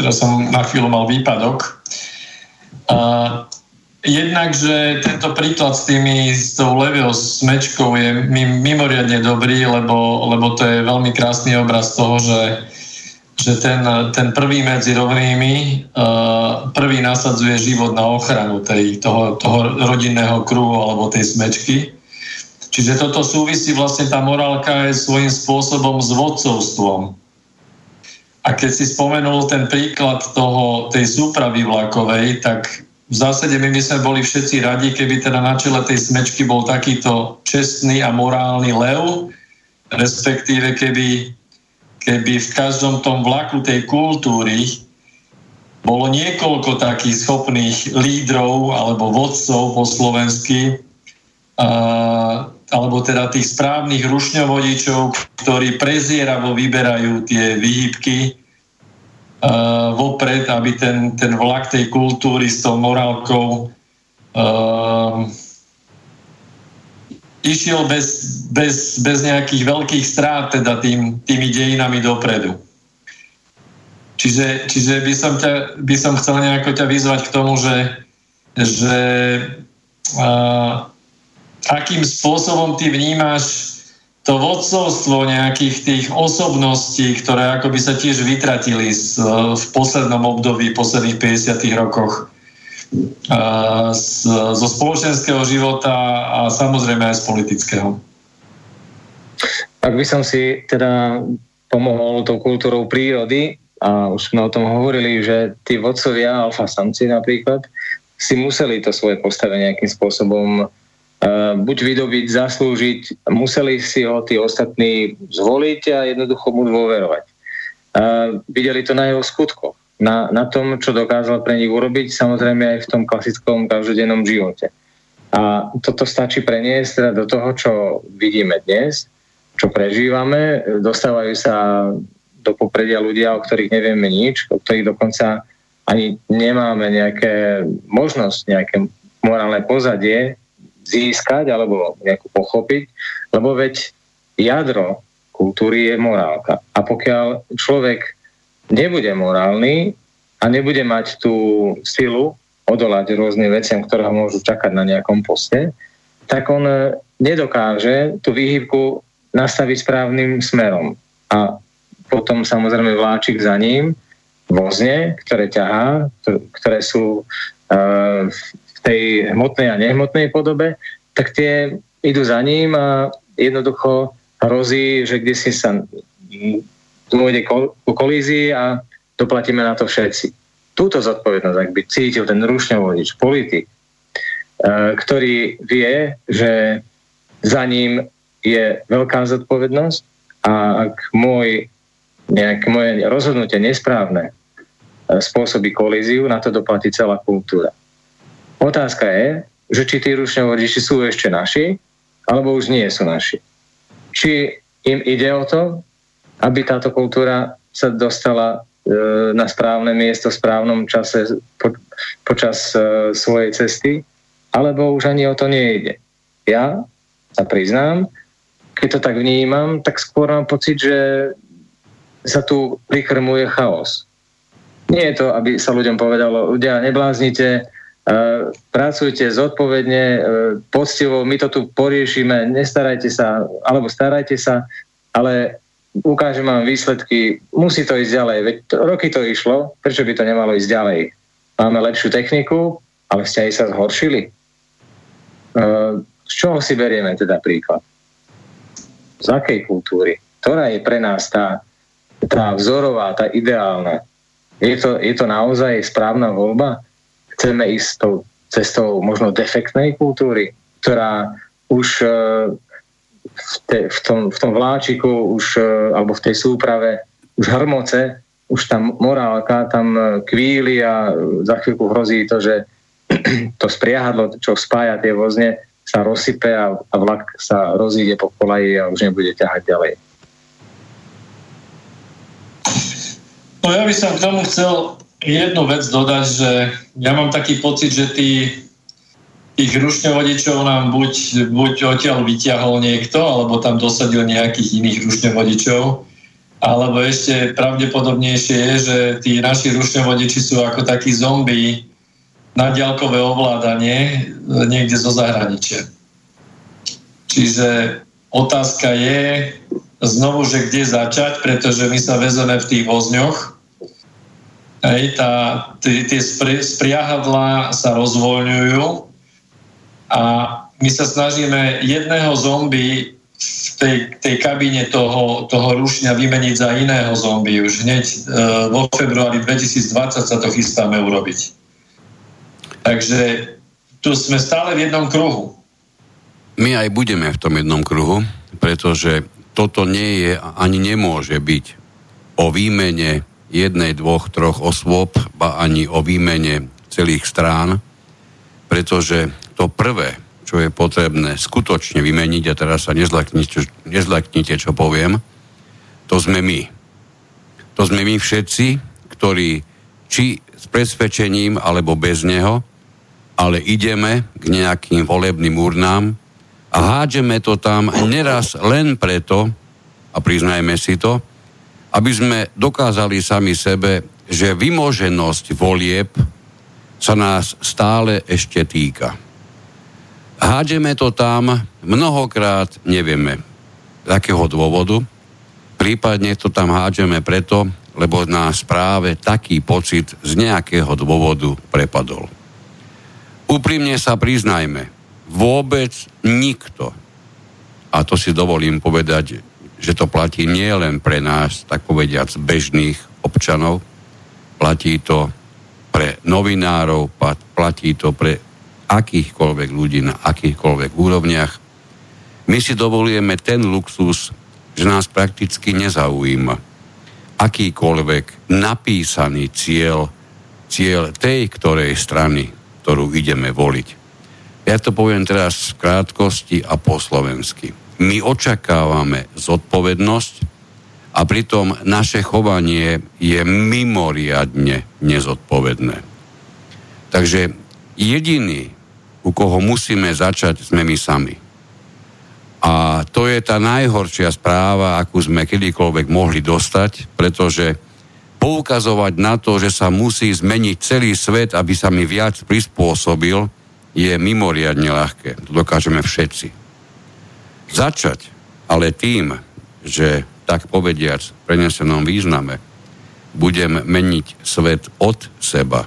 Teraz som na chvíľu mal výpadok. Uh, Jednak, že tento príklad s tými, s tou leviou smečkou je mimoriadne dobrý, lebo, lebo to je veľmi krásny obraz toho, že, že ten, ten prvý medzi rovnými uh, prvý nasadzuje život na ochranu tej, toho, toho rodinného kruhu alebo tej smečky. Čiže toto súvisí vlastne tá morálka je svojím spôsobom s vodcovstvom. A keď si spomenul ten príklad toho, tej súpravy vlakovej, tak v zásade my by sme boli všetci radi, keby teda na čele tej smečky bol takýto čestný a morálny lev, respektíve keby, keby v každom tom vlaku tej kultúry bolo niekoľko takých schopných lídrov alebo vodcov po slovensky, a, alebo teda tých správnych rušňovodičov, ktorí prezieravo vyberajú tie výhybky uh, vopred, aby ten, ten vlak tej kultúry s tou morálkou uh, išiel bez, bez, bez nejakých veľkých strát teda tým, tými dejinami dopredu. Čiže, čiže by, som ťa, by som chcel nejako ťa vyzvať k tomu, že, že uh, akým spôsobom ty vnímaš to vodcovstvo nejakých tých osobností, ktoré akoby sa tiež vytratili z, v poslednom období, posledných 50 rokoch z, zo spoločenského života a samozrejme aj z politického. Ak by som si teda pomohol tou kultúrou prírody, a už sme o tom hovorili, že tí vodcovia, alfa samci napríklad, si museli to svoje postavenie nejakým spôsobom buď vydobiť, zaslúžiť, museli si ho tí ostatní zvoliť a jednoducho mu dôverovať. Eh, videli to na jeho skutkoch, na, na tom, čo dokázal pre nich urobiť, samozrejme aj v tom klasickom každodennom živote. A toto stačí preniesť teda do toho, čo vidíme dnes, čo prežívame. Dostávajú sa do popredia ľudia, o ktorých nevieme nič, o ktorých dokonca ani nemáme nejaké možnosť, nejaké morálne pozadie získať alebo nejakú pochopiť, lebo veď jadro kultúry je morálka. A pokiaľ človek nebude morálny a nebude mať tú silu odolať rôznym veciam, ktoré ho môžu čakať na nejakom poste, tak on nedokáže tú výhybku nastaviť správnym smerom. A potom samozrejme vláčik za ním, vozne, ktoré ťahá, ktoré sú v tej hmotnej a nehmotnej podobe, tak tie idú za ním a jednoducho hrozí, že kde si sa dôjde ku kolízii a doplatíme na to všetci. Túto zodpovednosť, ak by cítil ten rušňovodič, politik, uh, ktorý vie, že za ním je veľká zodpovednosť a ak môj, nejaké moje rozhodnutie nesprávne spôsobí kolíziu, na to doplatí celá kultúra. Otázka je, že či tí rušňovodiči sú ešte naši, alebo už nie sú naši. Či im ide o to, aby táto kultúra sa dostala e, na správne miesto v správnom čase po, počas e, svojej cesty, alebo už ani o to nejde. Ja sa priznám, keď to tak vnímam, tak skôr mám pocit, že sa tu prikrmuje chaos. Nie je to, aby sa ľuďom povedalo, ľudia, nebláznite, pracujte zodpovedne, uh, poctivo, my to tu poriešime, nestarajte sa, alebo starajte sa, ale ukážem vám výsledky, musí to ísť ďalej, veď roky to išlo, prečo by to nemalo ísť ďalej? Máme lepšiu techniku, ale vzťahy sa zhoršili. Uh, z čoho si berieme teda príklad? Z akej kultúry? Ktorá je pre nás tá, tá vzorová, tá ideálna? Je to, je to naozaj správna voľba? Chceme ísť tou cestou možno defektnej kultúry, ktorá už e, v, te, v, tom, v tom vláčiku už, e, alebo v tej súprave už hrmoce, už tam morálka tam e, kvíli a za chvíľku hrozí to, že to spriahadlo, čo spája tie vozne, sa rozsype a, a vlak sa rozíde po kolaji a už nebude ťahať ďalej. No ja by som k tomu chcel jednu vec dodať, že ja mám taký pocit, že tí, tých rušňovodičov nám buď, buď odtiaľ vyťahol niekto, alebo tam dosadil nejakých iných rušňovodičov, alebo ešte pravdepodobnejšie je, že tí naši rušňovodiči sú ako takí zombie na ďalkové ovládanie niekde zo zahraničia. Čiže otázka je, znovu, že kde začať, pretože my sa vezeme v tých vozňoch. Hej, tá, tie, tie spriahadlá sa rozvoľňujú a my sa snažíme jedného zombie v tej, tej kabíne toho, toho rušňa vymeniť za iného zombie. Už hneď e, vo februári 2020 sa to chystáme urobiť. Takže tu sme stále v jednom kruhu. My aj budeme v tom jednom kruhu, pretože toto nie je ani nemôže byť o výmene jednej, dvoch, troch osôb, ba ani o výmene celých strán, pretože to prvé, čo je potrebné skutočne vymeniť, a teraz sa nezlaknite, čo poviem, to sme my. To sme my všetci, ktorí či s presvedčením alebo bez neho, ale ideme k nejakým volebným urnám a hádžeme to tam neraz len preto, a priznajme si to, aby sme dokázali sami sebe, že vymoženosť volieb sa nás stále ešte týka. Hádžeme to tam mnohokrát, nevieme z akého dôvodu, prípadne to tam hádžeme preto, lebo nás práve taký pocit z nejakého dôvodu prepadol. Úprimne sa priznajme, vôbec nikto, a to si dovolím povedať, že to platí nie len pre nás, tak bežných občanov, platí to pre novinárov, platí to pre akýchkoľvek ľudí na akýchkoľvek úrovniach. My si dovolujeme ten luxus, že nás prakticky nezaujíma akýkoľvek napísaný cieľ, cieľ tej ktorej strany, ktorú ideme voliť. Ja to poviem teraz v krátkosti a po slovensky. My očakávame zodpovednosť a pritom naše chovanie je mimoriadne nezodpovedné. Takže jediný, u koho musíme začať, sme my sami. A to je tá najhoršia správa, akú sme kedykoľvek mohli dostať, pretože poukazovať na to, že sa musí zmeniť celý svet, aby sa mi viac prispôsobil, je mimoriadne ľahké. To dokážeme všetci. Začať ale tým, že tak povediac v prenesenom význame, budem meniť svet od seba,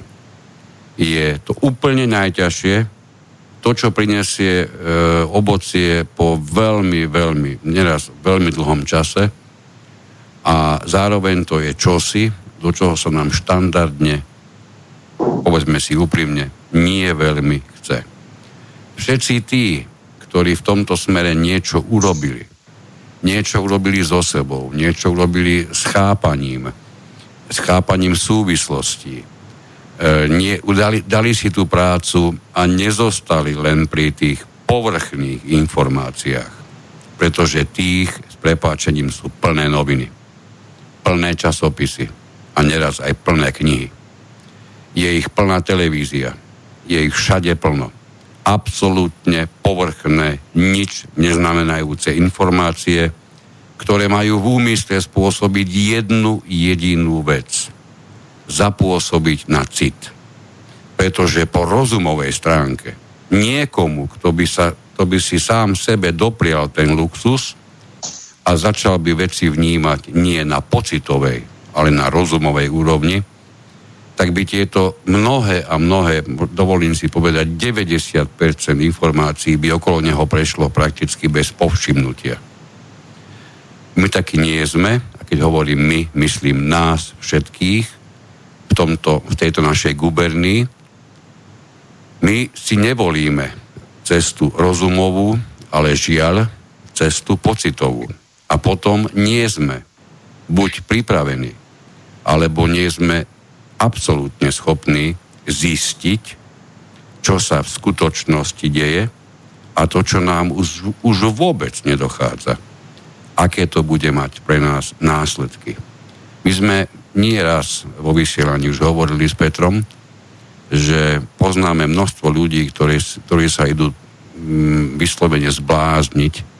je to úplne najťažšie, to, čo prinesie e, ovocie po veľmi, veľmi, neraz veľmi dlhom čase. A zároveň to je čosi, do čoho sa nám štandardne, povedzme si úprimne, nie veľmi chce. Všetci tí, ktorí v tomto smere niečo urobili, niečo urobili so sebou, niečo urobili s chápaním, s chápaním súvislostí. E, nie, dali, dali si tú prácu a nezostali len pri tých povrchných informáciách, pretože tých s prepáčením sú plné noviny, plné časopisy a neraz aj plné knihy. Je ich plná televízia, je ich všade plno absolútne povrchné, nič neznamenajúce informácie, ktoré majú v úmysle spôsobiť jednu jedinú vec. Zapôsobiť na cit. Pretože po rozumovej stránke niekomu, kto by, sa, kto by si sám sebe doprial ten luxus a začal by veci vnímať nie na pocitovej, ale na rozumovej úrovni, tak by tieto mnohé a mnohé, dovolím si povedať, 90% informácií by okolo neho prešlo prakticky bez povšimnutia. My takí nie sme, a keď hovorím my, myslím nás všetkých v, tomto, v tejto našej gubernii. My si nevolíme cestu rozumovú, ale žiaľ cestu pocitovú. A potom nie sme buď pripravení, alebo nie sme absolútne schopní zistiť, čo sa v skutočnosti deje a to, čo nám už, už vôbec nedochádza. Aké to bude mať pre nás následky. My sme nieraz vo vysielaní už hovorili s Petrom, že poznáme množstvo ľudí, ktorí, ktorí sa idú mm, vyslovene zblázniť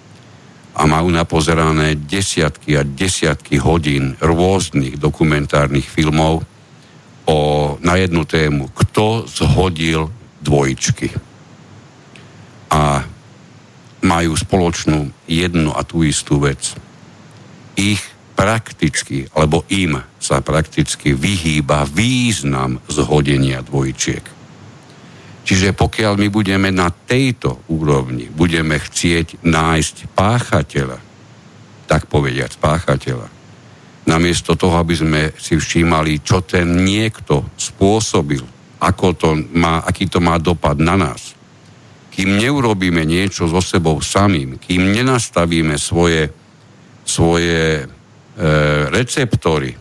a majú napozerané desiatky a desiatky hodín rôznych dokumentárnych filmov, o, na jednu tému. Kto zhodil dvojičky? A majú spoločnú jednu a tú istú vec. Ich prakticky, alebo im sa prakticky vyhýba význam zhodenia dvojčiek. Čiže pokiaľ my budeme na tejto úrovni, budeme chcieť nájsť páchateľa, tak povediať páchateľa, namiesto toho, aby sme si všímali, čo ten niekto spôsobil, ako to má, aký to má dopad na nás. Kým neurobíme niečo so sebou samým, kým nenastavíme svoje, svoje e, receptory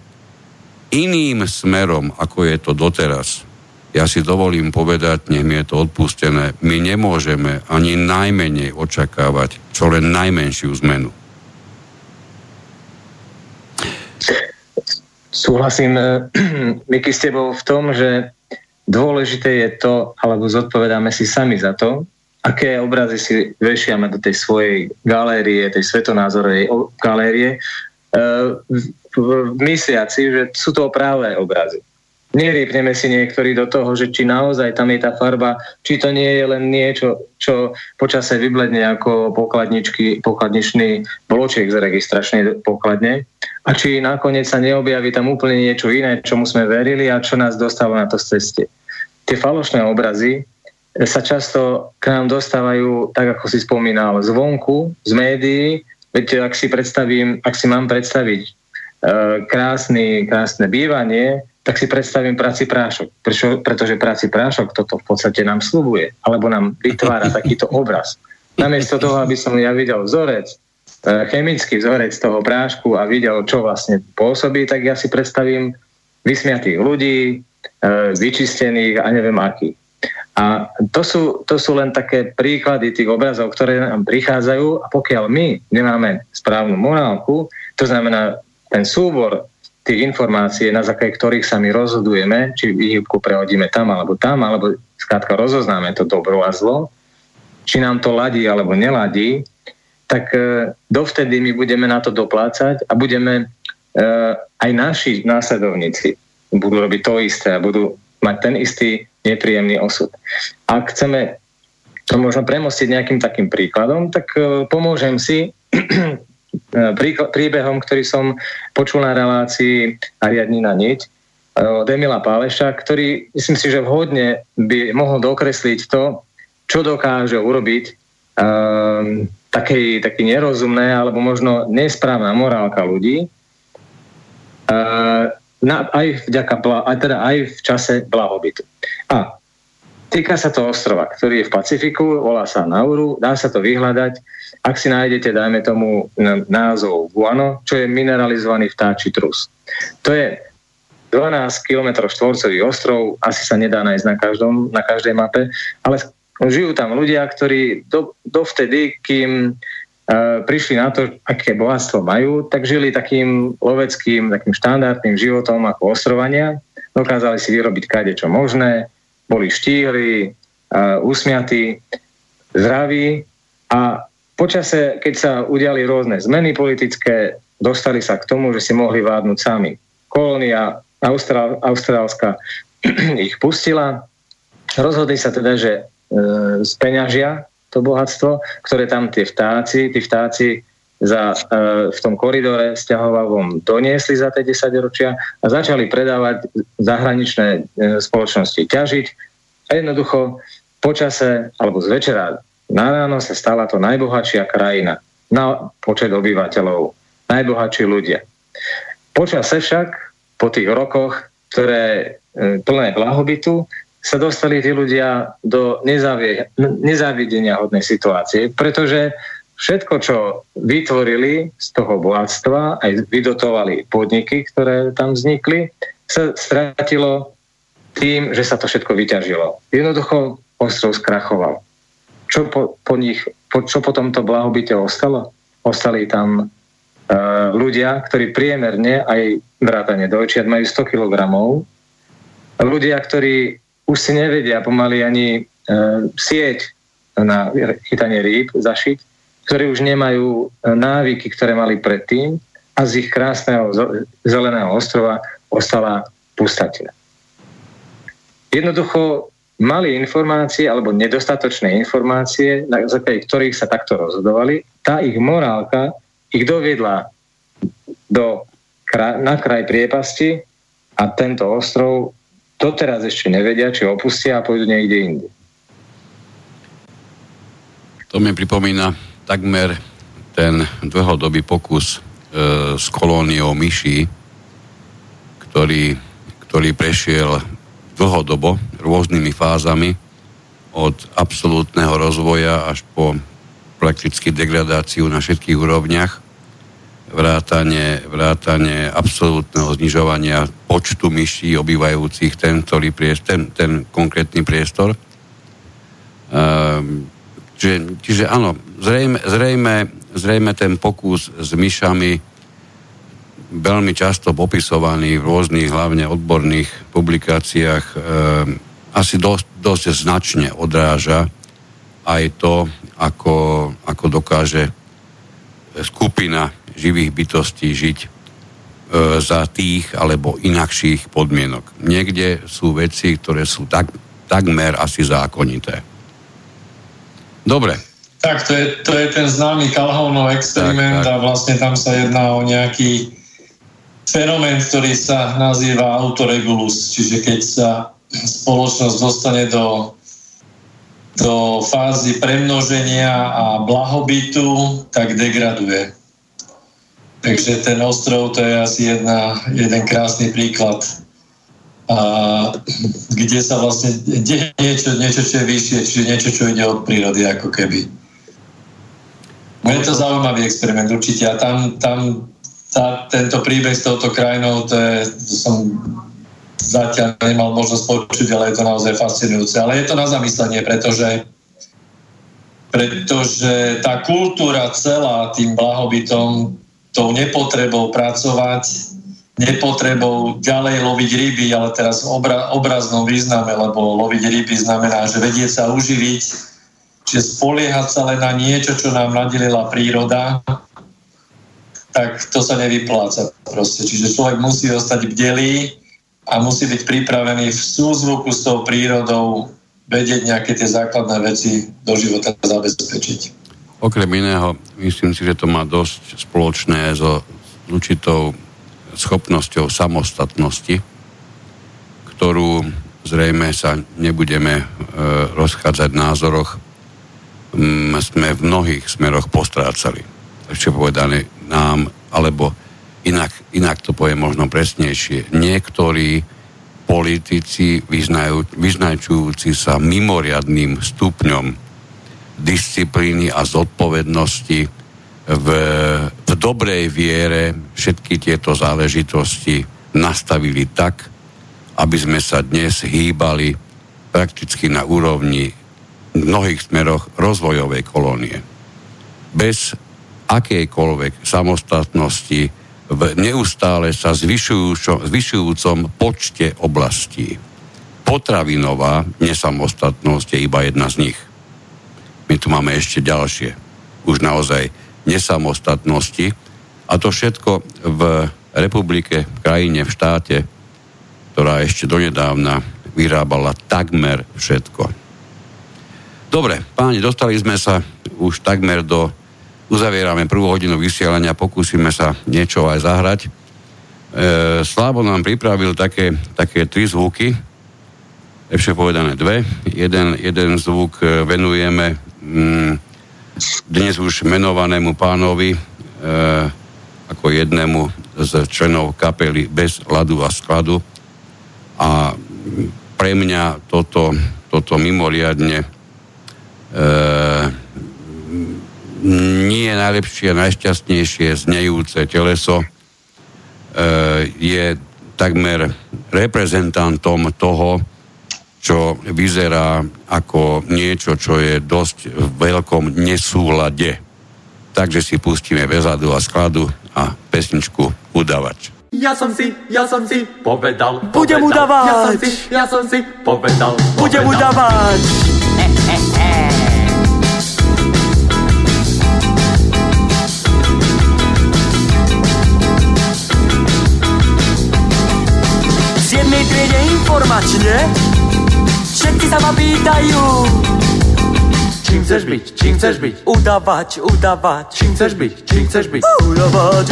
iným smerom, ako je to doteraz, ja si dovolím povedať, nech mi je to odpustené, my nemôžeme ani najmenej očakávať čo len najmenšiu zmenu. Súhlasím, eh, Miky, s tebou v tom, že dôležité je to, alebo zodpovedáme si sami za to, aké obrazy si vešiame do tej svojej galérie, tej svetonázorovej galérie, eh, mysliaci, že sú to práve obrazy. Nerýpneme si niektorí do toho, že či naozaj tam je tá farba, či to nie je len niečo, čo počase vybledne ako pokladničky, pokladničný bloček z registračnej pokladne a či nakoniec sa neobjaví tam úplne niečo iné, čomu sme verili a čo nás dostáva na to z ceste. Tie falošné obrazy sa často k nám dostávajú, tak ako si spomínal, zvonku, z médií, veď ak si predstavím, ak si mám predstaviť e, krásny, krásne bývanie, tak si predstavím práci prášok. Prečo? Pretože práci prášok toto v podstate nám slubuje, alebo nám vytvára takýto obraz. Namiesto toho, aby som ja videl vzorec, e, chemický vzorec toho prášku a videl, čo vlastne pôsobí, tak ja si predstavím vysmiatých ľudí, e, vyčistených a neviem aký. A to sú, to sú len také príklady tých obrazov, ktoré nám prichádzajú a pokiaľ my nemáme správnu morálku, to znamená ten súbor tých informácií, na základe ktorých sa my rozhodujeme, či výhybku prehodíme tam alebo tam, alebo skrátka rozoznáme to dobro a zlo, či nám to ladí alebo neladí, tak e, dovtedy my budeme na to doplácať a budeme e, aj naši následovníci budú robiť to isté a budú mať ten istý nepríjemný osud. Ak chceme to možno premostiť nejakým takým príkladom, tak e, pomôžem si príbehom, ktorý som počul na relácii Ariadnina Niť od Emila Páleša, ktorý myslím si, že vhodne by mohol dokresliť to, čo dokáže urobiť taký, taký nerozumné alebo možno nesprávna morálka ľudí. Uh, na, aj, vďaka, aj, teda aj v čase blahobytu. A týka sa to ostrova, ktorý je v Pacifiku, volá sa Nauru, dá sa to vyhľadať. Ak si nájdete, dajme tomu názov Guano, čo je mineralizovaný vtáči trus. To je 12 km štvorcový ostrov, asi sa nedá nájsť na, každom, na každej mape, ale žijú tam ľudia, ktorí do, dovtedy, kým prišli na to, aké bohatstvo majú, tak žili takým loveckým, takým štandardným životom ako ostrovania. Dokázali si vyrobiť kade čo možné, boli štíhli, usmiatí, zdraví a počase, keď sa udiali rôzne zmeny politické, dostali sa k tomu, že si mohli vládnuť sami. Kolónia Austrál, austrálska ich pustila. Rozhodli sa teda, že e, z peňažia to bohatstvo, ktoré tam tie vtáci, tí vtáci za, e, v tom koridore stiahovavom doniesli za tie 10 ročia a začali predávať zahraničné e, spoločnosti ťažiť a jednoducho počase alebo z večera na ráno sa stala to najbohatšia krajina na počet obyvateľov, najbohatší ľudia. Počase však po tých rokoch, ktoré e, plné blahobytu, sa dostali tí ľudia do nezávidenia hodnej situácie, pretože všetko, čo vytvorili z toho bohatstva, aj vydotovali podniky, ktoré tam vznikli, sa stratilo tým, že sa to všetko vyťažilo. Jednoducho ostrov skrachoval. Čo po, po nich, po, čo po tomto blahobite ostalo? Ostali tam uh, ľudia, ktorí priemerne aj vrátane dojčiat majú 100 kg. Ľudia, ktorí už si nevedia pomaly ani e, sieť na chytanie rýb zašiť, ktorí už nemajú e, návyky, ktoré mali predtým a z ich krásneho zeleného ostrova ostala pustatina. Jednoducho mali informácie alebo nedostatočné informácie, na základe ktorých sa takto rozhodovali, tá ich morálka ich doviedla do, na kraj priepasti a tento ostrov doteraz ešte nevedia, či opustia a pôjdu niekde inde. To mi pripomína takmer ten dlhodobý pokus e, s kolóniou myší, ktorý, ktorý prešiel dlhodobo rôznymi fázami od absolútneho rozvoja až po prakticky degradáciu na všetkých úrovniach vrátanie, vrátanie absolútneho znižovania počtu myší obývajúcich ten, ktorý priestor, ten, ten konkrétny priestor. Um, čiže, čiže áno, zrejme, zrejme, zrejme ten pokus s myšami veľmi často popisovaný v rôznych, hlavne odborných publikáciách, um, asi dosť, dosť značne odráža aj to, ako, ako dokáže skupina živých bytostí žiť e, za tých alebo inakších podmienok. Niekde sú veci, ktoré sú tak, takmer asi zákonité. Dobre. Tak, to je, to je ten známy Calhounov experiment tak, tak. a vlastne tam sa jedná o nejaký fenomén, ktorý sa nazýva autoregulus, čiže keď sa spoločnosť dostane do do fázy premnoženia a blahobytu, tak degraduje. Takže ten ostrov to je asi jedna, jeden krásny príklad, a, kde sa vlastne deje niečo, niečo, čo je vyššie, čiže niečo, čo ide od prírody, ako keby. No je to zaujímavý experiment určite a tam, tam tá, tento príbeh s touto krajinou, to, je, to som zatiaľ nemal možnosť počuť, ale je to naozaj fascinujúce. Ale je to na zamyslenie, pretože pretože tá kultúra celá tým blahobytom, tou nepotrebou pracovať, nepotrebou ďalej loviť ryby, ale teraz v obra, obraznom význame, lebo loviť ryby znamená, že vedieť sa uživiť, že spoliehať sa len na niečo, čo nám nadelila príroda, tak to sa nevypláca proste. Čiže človek musí ostať bdelý a musí byť pripravený v súzvuku s tou prírodou vedieť nejaké tie základné veci do života zabezpečiť. Okrem iného, myslím si, že to má dosť spoločné so určitou schopnosťou samostatnosti, ktorú zrejme sa nebudeme e, rozchádzať v názoroch, mm, sme v mnohých smeroch postrácali. Ešte povedané nám, alebo inak, inak to poviem možno presnejšie, niektorí politici vyznajú, vyznačujúci sa mimoriadným stupňom disciplíny a zodpovednosti v, v dobrej viere všetky tieto záležitosti nastavili tak, aby sme sa dnes hýbali prakticky na úrovni v mnohých smeroch rozvojovej kolónie. Bez akejkoľvek samostatnosti v neustále sa zvyšujúcom počte oblastí. Potravinová nesamostatnosť je iba jedna z nich. My tu máme ešte ďalšie, už naozaj nesamostatnosti a to všetko v republike, v krajine, v štáte, ktorá ešte donedávna vyrábala takmer všetko. Dobre, páni, dostali sme sa už takmer do uzavierame prvú hodinu vysielania, pokúsime sa niečo aj zahrať. E, Slavo nám pripravil také, také tri zvuky, lepšie povedané dve. Jeden, jeden zvuk e, venujeme dnes už menovanému pánovi e, ako jednému z členov kapely bez ľadu a skladu. A pre mňa toto, toto mimoriadne e, nie najlepšie, najšťastnejšie znejúce teleso e, je takmer reprezentantom toho, čo vyzerá ako niečo, čo je dosť v veľkom nesúlade. Takže si pustíme bezadu a skladu a pesničku Udavač. Ja som si, ja som si povedal, povedal Budem udávať Ja som si, ja som si povedal, Budem udávať eh, eh, eh. triede informačne Všetci sa ma pýtajú. Čím chceš byť, čím chceš byť? Udavač, udavač Čím chceš byť, čím chceš byť? Udavač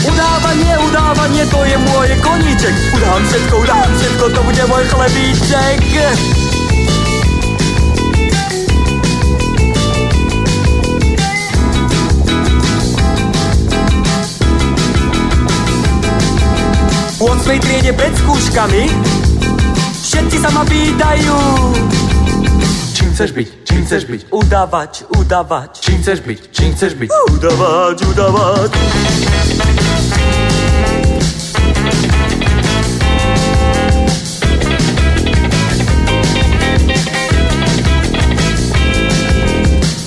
Udávanie, udávanie, to je môj koníček. Udám všetko, udám všetko, to bude môj chlebíček 8. triede pred skúškami. Všetci sa ma pýtajú Čím chceš byť, čím chceš byť? Udavač, udavač. Čím chceš byť, čím chceš byť? Udavač, udavač.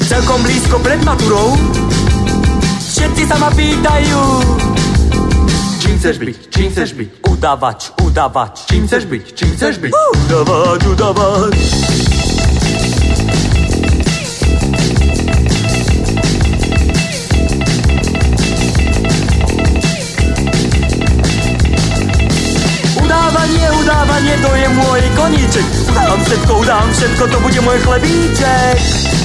Celkom blízko pred maturou. Všetci sa ma pýtajú Čím chceš byť? Čím chceš byť? Udavač, udavač. Čím chceš byť? Čím chceš byť? Udavač, udavač. Udávanie, udávanie, to je môj koníček. Udám všetko, udám všetko, to bude môj chlebíček.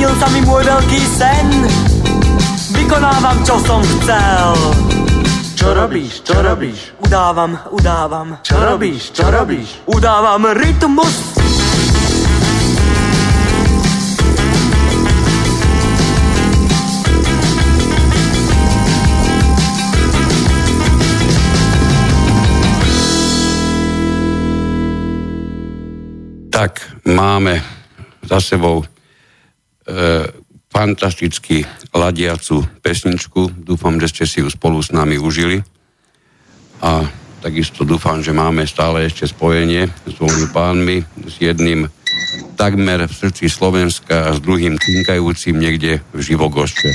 splnil sa mi môj veľký sen. Vykonávam, čo som chcel. Čo robíš, čo robíš? Udávam, udávam. Čo robíš, čo robíš? Udávam rytmus. Tak, máme za sebou fantasticky ladiacu pesničku. Dúfam, že ste si ju spolu s nami užili. A takisto dúfam, že máme stále ešte spojenie s dvomi pánmi, s jedným takmer v srdci Slovenska a s druhým tinkajúcim niekde v Živogošte.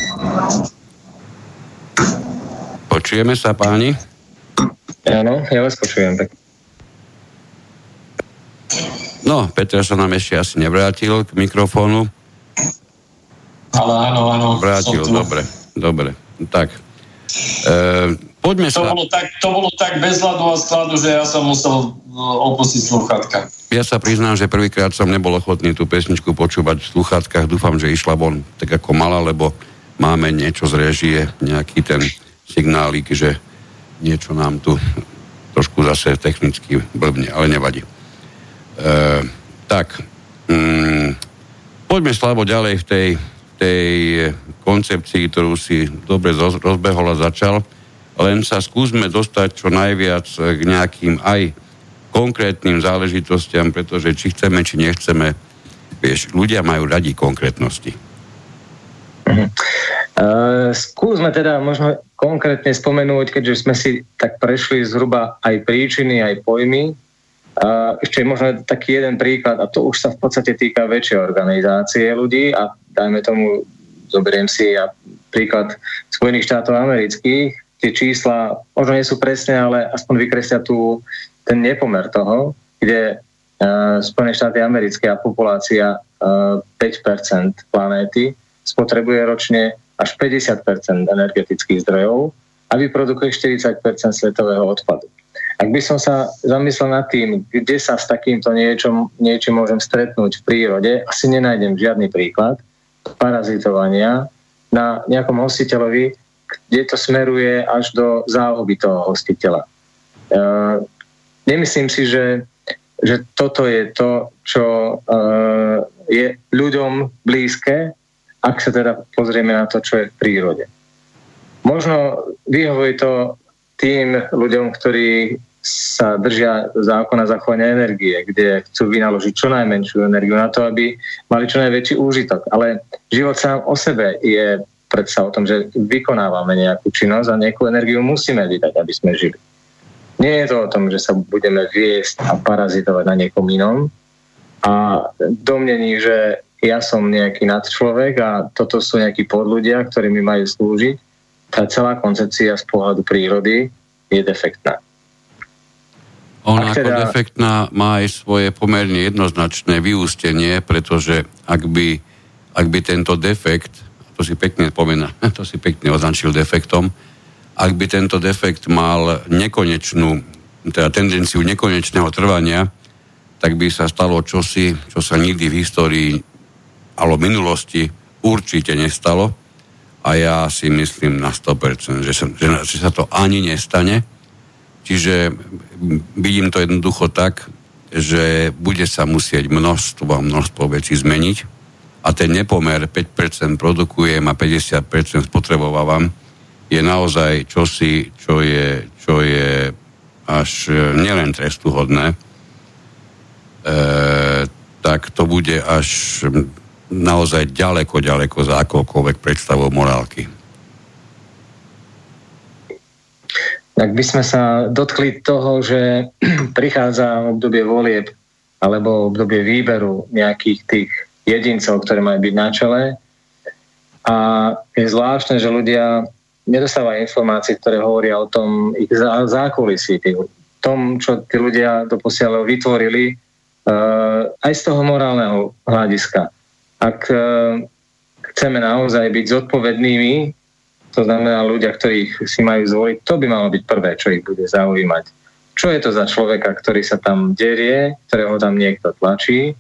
Počujeme sa, páni? Áno, ja vás počujem. Tak. No, Peter sa nám ešte asi nevrátil k mikrofónu. Ale áno, áno. Vrátil, dobre, dobre. Tak, e, poďme To sa... bolo, tak, to bolo tak bez hladu a skladu, že ja som musel no, opustiť sluchatka. Ja sa priznám, že prvýkrát som nebol ochotný tú pesničku počúvať v sluchátkach. Dúfam, že išla von tak ako mala, lebo máme niečo z režie, nejaký ten signálik, že niečo nám tu trošku zase technicky blbne, ale nevadí. E, tak, mm, poďme Slavo ďalej v tej, tej koncepcii, ktorú si dobre roz- rozbehol a začal. Len sa skúsme dostať čo najviac k nejakým aj konkrétnym záležitostiam, pretože či chceme, či nechceme, vieš, ľudia majú radi konkrétnosti. Uh, skúsme teda možno konkrétne spomenúť, keďže sme si tak prešli zhruba aj príčiny, aj pojmy. Uh, ešte možno taký jeden príklad, a to už sa v podstate týka väčšej organizácie ľudí a dajme tomu, zoberiem si ja príklad Spojených štátov amerických, tie čísla možno nie sú presné, ale aspoň vykreslia tu ten nepomer toho, kde uh, Spojené štáty americké a populácia uh, 5% planéty spotrebuje ročne až 50% energetických zdrojov a vyprodukuje 40% svetového odpadu. Ak by som sa zamyslel nad tým, kde sa s takýmto niečom, niečím môžem stretnúť v prírode, asi nenájdem žiadny príklad parazitovania na nejakom hostiteľovi, kde to smeruje až do záhuby toho hostiteľa. E, nemyslím si, že, že toto je to, čo e, je ľuďom blízke, ak sa teda pozrieme na to, čo je v prírode. Možno vyhovuje to tým ľuďom, ktorí sa držia zákona zachovania energie, kde chcú vynaložiť čo najmenšiu energiu na to, aby mali čo najväčší úžitok. Ale život sám o sebe je predsa o tom, že vykonávame nejakú činnosť a nejakú energiu musíme vydať, aby sme žili. Nie je to o tom, že sa budeme viesť a parazitovať na niekom inom a domnení, že ja som nejaký nadčlovek a toto sú nejakí podľudia, ktorí mi majú slúžiť, tá celá koncepcia z pohľadu prírody je defektná. Ona Ak teda... ako defektná má aj svoje pomerne jednoznačné vyústenie, pretože ak by, ak by tento defekt, to si pekne pomena, to si pekne označil defektom, ak by tento defekt mal nekonečnú, teda tendenciu nekonečného trvania, tak by sa stalo čosi, čo sa nikdy v histórii alebo minulosti určite nestalo. A ja si myslím na 100%, že sa, že, že sa to ani nestane. Čiže vidím to jednoducho tak, že bude sa musieť množstvo a množstvo vecí zmeniť a ten nepomer 5% produkujem a 50% spotrebovávam je naozaj čosi, čo je, čo je až nielen trestuhodné, e, tak to bude až naozaj ďaleko, ďaleko za akokoľvek predstavou morálky. Tak by sme sa dotkli toho, že prichádza obdobie volieb alebo obdobie výberu nejakých tých jedincov, ktoré majú byť na čele. A je zvláštne, že ľudia nedostávajú informácie, ktoré hovoria o tom ich zá- zákulisí, tom, čo tí ľudia doposiaľ vytvorili, uh, aj z toho morálneho hľadiska. Ak uh, chceme naozaj byť zodpovednými, to znamená ľudia, ktorých si majú zvoliť, to by malo byť prvé, čo ich bude zaujímať. Čo je to za človeka, ktorý sa tam derie, ktorého tam niekto tlačí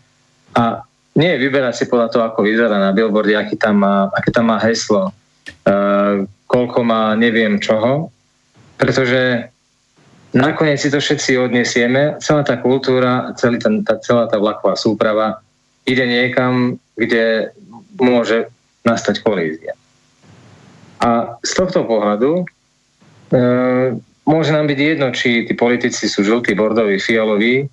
a nie vyberať si podľa toho, ako vyzerá na billboarde, aký tam má, aké tam má heslo, uh, koľko má neviem čoho, pretože nakoniec si to všetci odnesieme, celá tá kultúra, celý ten, tá, celá tá vlaková súprava ide niekam, kde môže nastať kolízia. A z tohto pohľadu e, môže nám byť jedno, či tí politici sú žltí, bordoví, fialoví.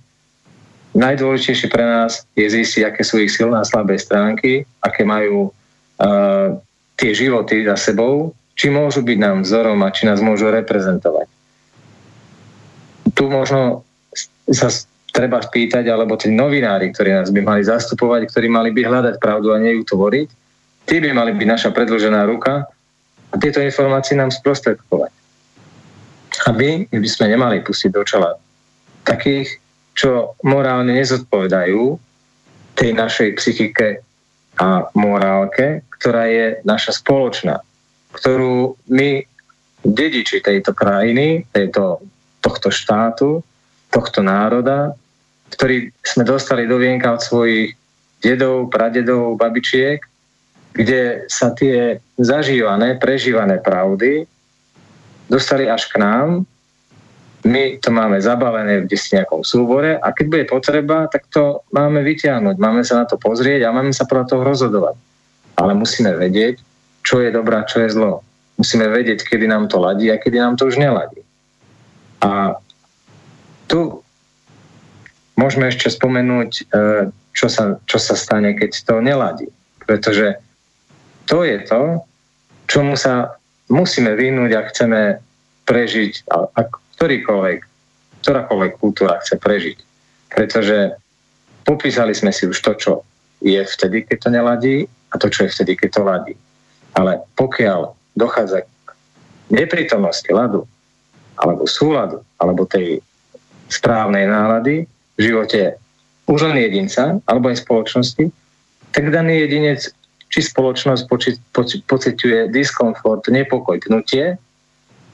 najdôležitejšie pre nás je zistiť, aké sú ich silné a slabé stránky, aké majú uh, tie životy za sebou, či môžu byť nám vzorom a či nás môžu reprezentovať. Tu možno sa treba spýtať, alebo tí novinári, ktorí nás by mali zastupovať, ktorí mali by hľadať pravdu a nie ju tvoriť, tí by mali byť naša predložená ruka a tieto informácie nám sprostredkovať. Aby by sme nemali pustiť do čela takých, čo morálne nezodpovedajú tej našej psychike a morálke, ktorá je naša spoločná, ktorú my, dediči tejto krajiny, tejto, tohto štátu, tohto národa, ktorý sme dostali do vienka od svojich dedov, pradedov, babičiek, kde sa tie zažívané, prežívané pravdy dostali až k nám my to máme zabalené v nejakom súbore a keď bude potreba, tak to máme vyťahnuť, máme sa na to pozrieť a máme sa podľa toho rozhodovať. Ale musíme vedieť, čo je dobrá, čo je zlo. Musíme vedieť, kedy nám to ladí a kedy nám to už neladí. A tu môžeme ešte spomenúť, e, čo sa, čo sa stane, keď to neladí. Pretože to je to, čomu sa musíme vynúť a chceme prežiť, ak, ktorýkoľvek, ktorákoľvek kultúra chce prežiť. Pretože popísali sme si už to, čo je vtedy, keď to neladí a to, čo je vtedy, keď to ladí. Ale pokiaľ dochádza k neprítomnosti ľadu alebo súladu alebo tej správnej nálady v živote už len jedinca alebo aj spoločnosti, tak daný jedinec či spoločnosť poči, poci, pociťuje diskomfort, nepokoj, pnutie,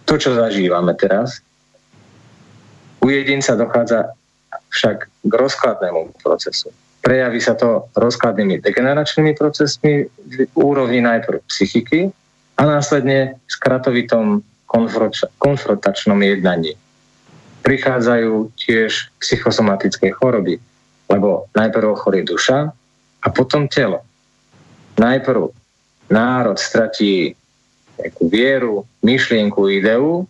to, čo zažívame teraz, u jedinca dochádza však k rozkladnému procesu. Prejaví sa to rozkladnými degeneračnými procesmi v úrovni najprv psychiky a následne skratovitom konfrontačnom jednaní. Prichádzajú tiež psychosomatické choroby, lebo najprv ochorí duša a potom telo. Najprv národ stratí nejakú vieru, myšlienku, ideu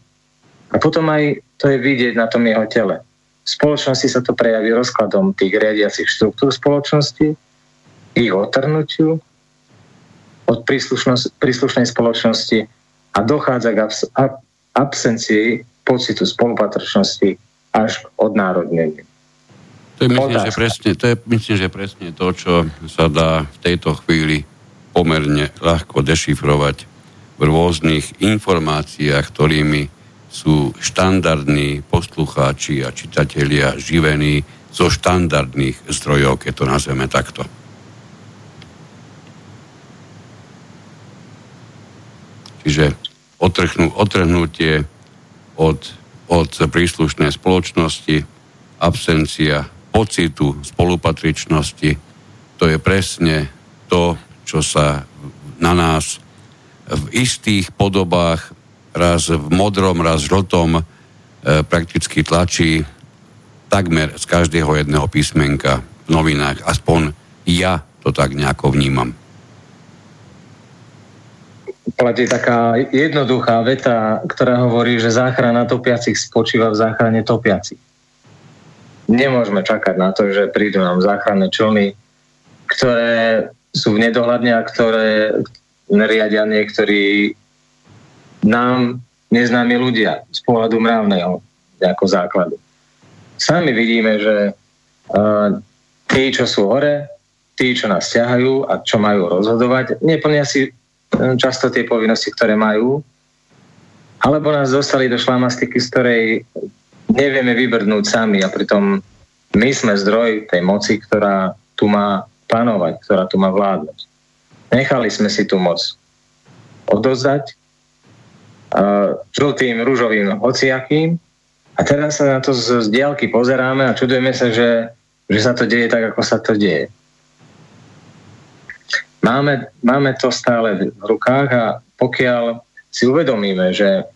a potom aj to je vidieť na tom jeho tele. V spoločnosti sa to prejaví rozkladom tých riadiacich štruktúr spoločnosti, ich otrhnutiu od príslušnej spoločnosti a dochádza k abs- ab- absencii pocitu spolupatrčnosti až k odnárodneniu. To je, myslím, že presne, to je myslím, že presne to, čo sa dá v tejto chvíli pomerne ľahko dešifrovať v rôznych informáciách, ktorými sú štandardní poslucháči a čitatelia živení zo štandardných zdrojov, keď to nazveme takto. Čiže otrhnú, otrhnutie od, od príslušnej spoločnosti, absencia pocitu spolupatričnosti, to je presne to, čo sa na nás v istých podobách raz v modrom, raz žltom, e, prakticky tlačí takmer z každého jedného písmenka v novinách. Aspoň ja to tak nejako vnímam. Platí taká jednoduchá veta, ktorá hovorí, že záchrana topiacich spočíva v záchrane topiacich. Nemôžeme čakať na to, že prídu nám záchranné člny, ktoré sú v nedohľadne a ktoré riadia niektorí nám neznámi ľudia z pohľadu mravného ako základu. Sami vidíme, že uh, tí, čo sú hore, tí, čo nás ťahajú a čo majú rozhodovať, neplnia si často tie povinnosti, ktoré majú, alebo nás dostali do šlamastiky, z ktorej nevieme vybrnúť sami a pritom my sme zdroj tej moci, ktorá tu má panovať, ktorá tu má vládnuť. Nechali sme si tú moc odozdať žltým, rúžovým, hociakým. A teraz sa na to z, z diálky pozeráme a čudujeme sa, že, že sa to deje tak, ako sa to deje. Máme, máme to stále v rukách a pokiaľ si uvedomíme, že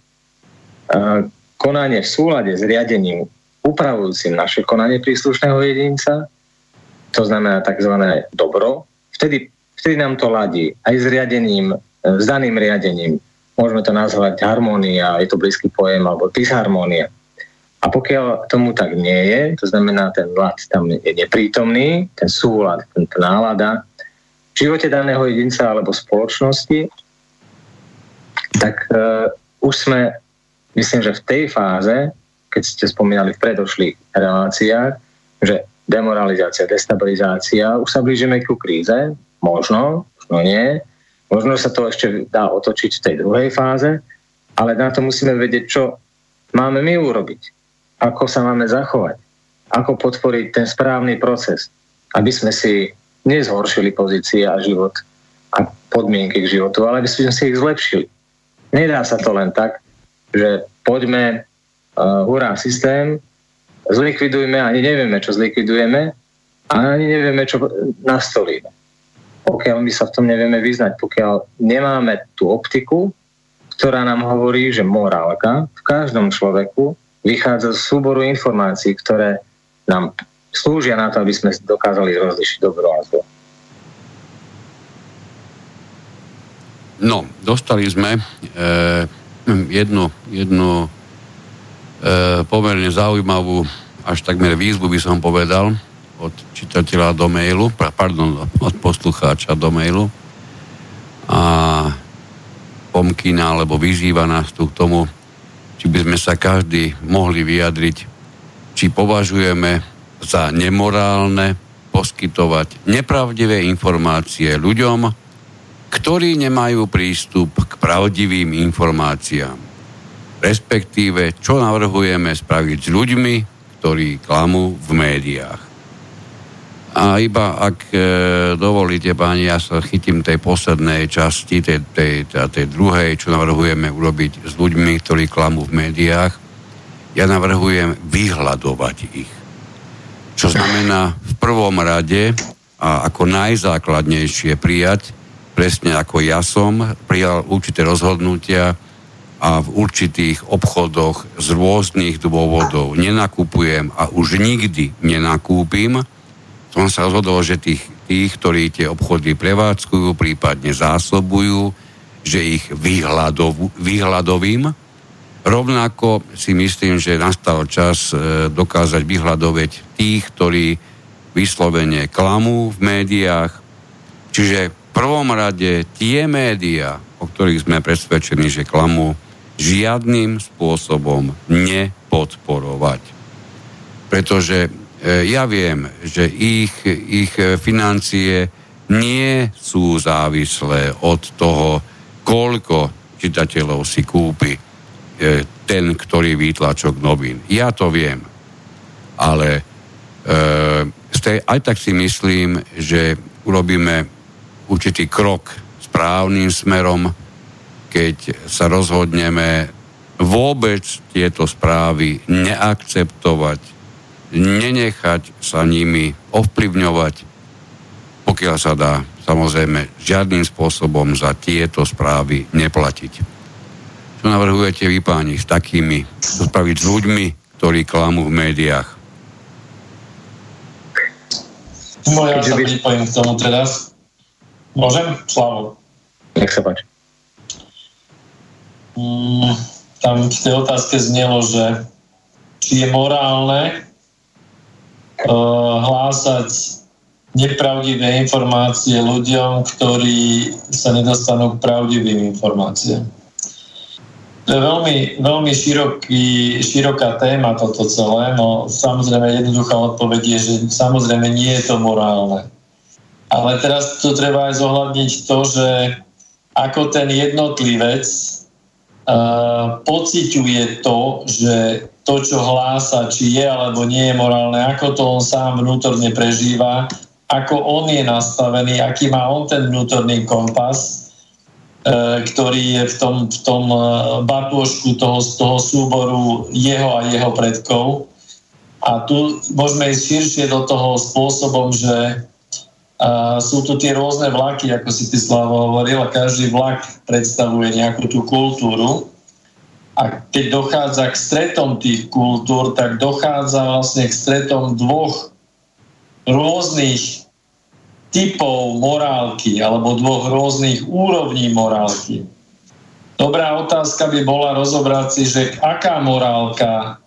konanie v súlade s riadením upravujúcim naše konanie príslušného jedinca, to znamená tzv. dobro, vtedy, vtedy nám to ladí aj s riadením, s daným riadením môžeme to nazvať harmónia, je to blízky pojem, alebo disharmónia. A pokiaľ tomu tak nie je, to znamená, ten ľad tam je neprítomný, ten súlad, ten nálada v živote daného jedinca alebo spoločnosti, tak uh, už sme, myslím, že v tej fáze, keď ste spomínali v predošlých reláciách, že demoralizácia, destabilizácia, už sa blížime ku kríze, možno, možno nie, možno sa to ešte dá otočiť v tej druhej fáze, ale na to musíme vedieť, čo máme my urobiť, ako sa máme zachovať, ako podporiť ten správny proces, aby sme si nezhoršili pozície a život a podmienky k životu, ale aby sme si ich zlepšili. Nedá sa to len tak, že poďme, uh, systém, zlikvidujme, ani nevieme, čo zlikvidujeme a ani nevieme, čo nastolíme. Pokiaľ my sa v tom nevieme vyznať, pokiaľ nemáme tú optiku, ktorá nám hovorí, že morálka v každom človeku vychádza z súboru informácií, ktoré nám slúžia na to, aby sme dokázali rozlišiť dobro a zlo. No, dostali sme e, jednu, jednu e, pomerne zaujímavú, až takmer výzvu by som povedal, od čitateľa do mailu, pardon, od poslucháča do mailu a pomkýna alebo vyzýva nás tu k tomu, či by sme sa každý mohli vyjadriť, či považujeme za nemorálne poskytovať nepravdivé informácie ľuďom, ktorí nemajú prístup k pravdivým informáciám respektíve čo navrhujeme spraviť s ľuďmi, ktorí klamú v médiách. A iba ak e, dovolíte, páni, ja sa chytím tej poslednej časti, tej, tej, tej, druhej, čo navrhujeme urobiť s ľuďmi, ktorí klamú v médiách, ja navrhujem vyhľadovať ich. Čo znamená v prvom rade a ako najzákladnejšie prijať, presne ako ja som prijal určité rozhodnutia, a v určitých obchodoch z rôznych dôvodov nenakupujem a už nikdy nenakúpim, som sa rozhodol, že tých, tých, ktorí tie obchody prevádzkujú, prípadne zásobujú, že ich vyhľadov, vyhľadovím. Rovnako si myslím, že nastal čas e, dokázať vyhľadovať tých, ktorí vyslovene klamú v médiách. Čiže v prvom rade tie médiá, o ktorých sme presvedčení, že klamú, žiadnym spôsobom nepodporovať. Pretože e, ja viem, že ich, ich financie nie sú závislé od toho, koľko čitateľov si kúpi ten, ktorý výtlačok novín. Ja to viem. Ale e, aj tak si myslím, že urobíme určitý krok správnym smerom, keď sa rozhodneme vôbec tieto správy neakceptovať, nenechať sa nimi ovplyvňovať, pokiaľ sa dá, samozrejme, žiadnym spôsobom za tieto správy neplatiť. Čo navrhujete vy páni s takými, čo spraviť s ľuďmi, ktorí klamú v médiách? No ja sa pripojím k tomu teraz. Môžem? Slavo. Nech sa páči. Mm, tam v tej otázke znelo, že či je morálne uh, hlásať nepravdivé informácie ľuďom, ktorí sa nedostanú k pravdivým informáciám. To je veľmi, veľmi široký, široká téma toto celé, no samozrejme jednoduchá odpoveď je, že samozrejme nie je to morálne. Ale teraz tu treba aj zohľadniť to, že ako ten jednotlivec pociťuje to, že to, čo hlása, či je alebo nie je morálne, ako to on sám vnútorne prežíva, ako on je nastavený, aký má on ten vnútorný kompas, ktorý je v tom, v tom e, batôžku toho, toho súboru jeho a jeho predkov. A tu môžeme ísť širšie do toho spôsobom, že a sú tu tie rôzne vlaky, ako si ty Slavo hovoril, a každý vlak predstavuje nejakú tú kultúru. A keď dochádza k stretom tých kultúr, tak dochádza vlastne k stretom dvoch rôznych typov morálky alebo dvoch rôznych úrovní morálky. Dobrá otázka by bola rozobrať si, že aká morálka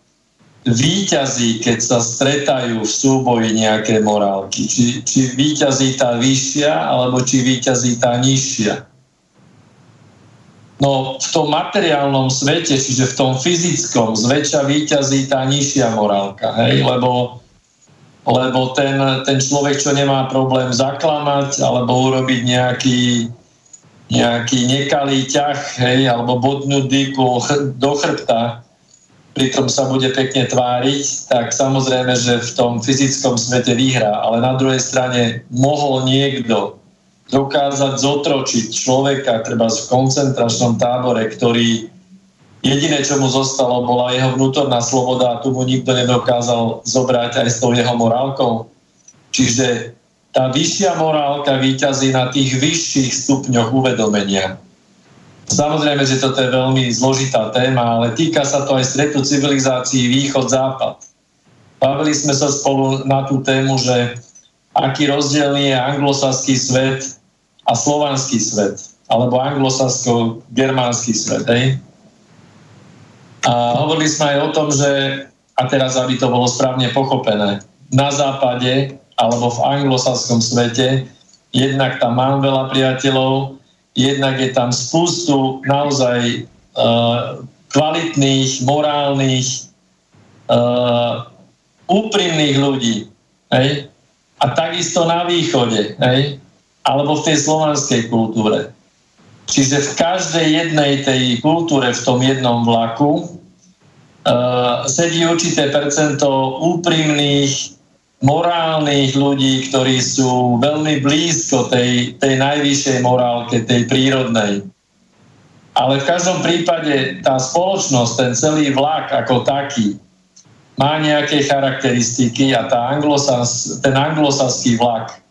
výťazí, keď sa stretajú v súboji nejaké morálky. Či, či výťazí tá vyššia, alebo či výťazí tá nižšia. No v tom materiálnom svete, čiže v tom fyzickom, zväčša výťazí tá nižšia morálka, hej? Lebo, lebo ten, ten človek, čo nemá problém zaklamať alebo urobiť nejaký, nejaký nekalý ťah, hej, alebo bodnúť dýku do chrbta, pritom sa bude pekne tváriť, tak samozrejme, že v tom fyzickom svete vyhrá. Ale na druhej strane mohol niekto dokázať zotročiť človeka, treba v koncentračnom tábore, ktorý jediné, čo mu zostalo, bola jeho vnútorná sloboda a tu mu nikto nedokázal zobrať aj s tou jeho morálkou. Čiže tá vyššia morálka výťazí na tých vyšších stupňoch uvedomenia. Samozrejme, že toto je veľmi zložitá téma, ale týka sa to aj stretu civilizácií východ-západ. Bavili sme sa spolu na tú tému, že aký rozdielný je anglosaský svet a slovanský svet, alebo anglosasko-germánsky svet. Hej? A hovorili sme aj o tom, že, a teraz aby to bolo správne pochopené, na západe alebo v anglosaskom svete jednak tam mám veľa priateľov, jednak je tam spustu naozaj uh, kvalitných, morálnych, uh, úprimných ľudí. Hej? A takisto na východe, hej? alebo v tej slovanskej kultúre. Čiže v každej jednej tej kultúre, v tom jednom vlaku, uh, sedí určité percento úprimných, morálnych ľudí, ktorí sú veľmi blízko tej, tej najvyššej morálke, tej prírodnej. Ale v každom prípade tá spoločnosť, ten celý vlak ako taký, má nejaké charakteristiky a tá anglosas, ten anglosaský vlak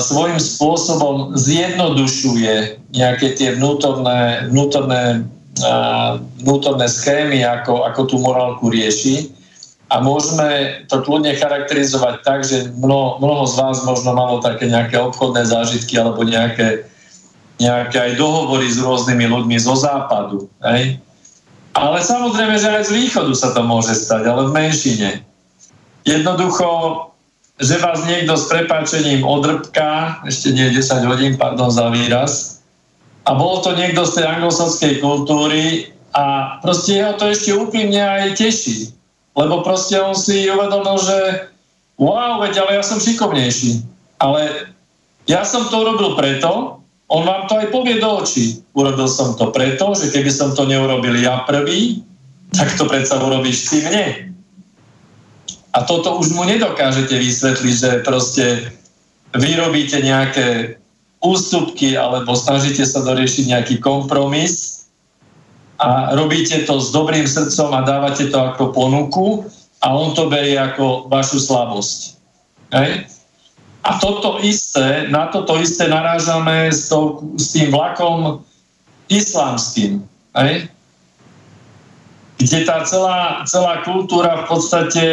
svojím spôsobom zjednodušuje nejaké tie vnútorné, vnútorné, uh, vnútorné schémy, ako, ako tú morálku rieši a môžeme to kľudne charakterizovať tak, že mnoho, mnoho z vás možno malo také nejaké obchodné zážitky alebo nejaké, nejaké aj dohovory s rôznymi ľuďmi zo západu. Hej? Ale samozrejme, že aj z východu sa to môže stať, ale v menšine. Jednoducho, že vás niekto s prepáčením odrbká, ešte nie 10 hodín, pardon za výraz, a bol to niekto z tej anglosaskej kultúry a proste ho to ešte úprimne aj teší lebo proste on si uvedomil, že wow, veď ale ja som šikovnejší. Ale ja som to urobil preto, on vám to aj povie do očí. Urobil som to preto, že keby som to neurobil ja prvý, tak to predsa urobíš ty mne. A toto už mu nedokážete vysvetliť, že proste vyrobíte nejaké ústupky alebo snažíte sa doriešiť nejaký kompromis a robíte to s dobrým srdcom a dávate to ako ponuku a on to berie ako vašu slabosť. Hej? A toto isté, na toto isté narážame s, to, s tým vlakom islamským. Hej? Kde tá celá, celá kultúra v podstate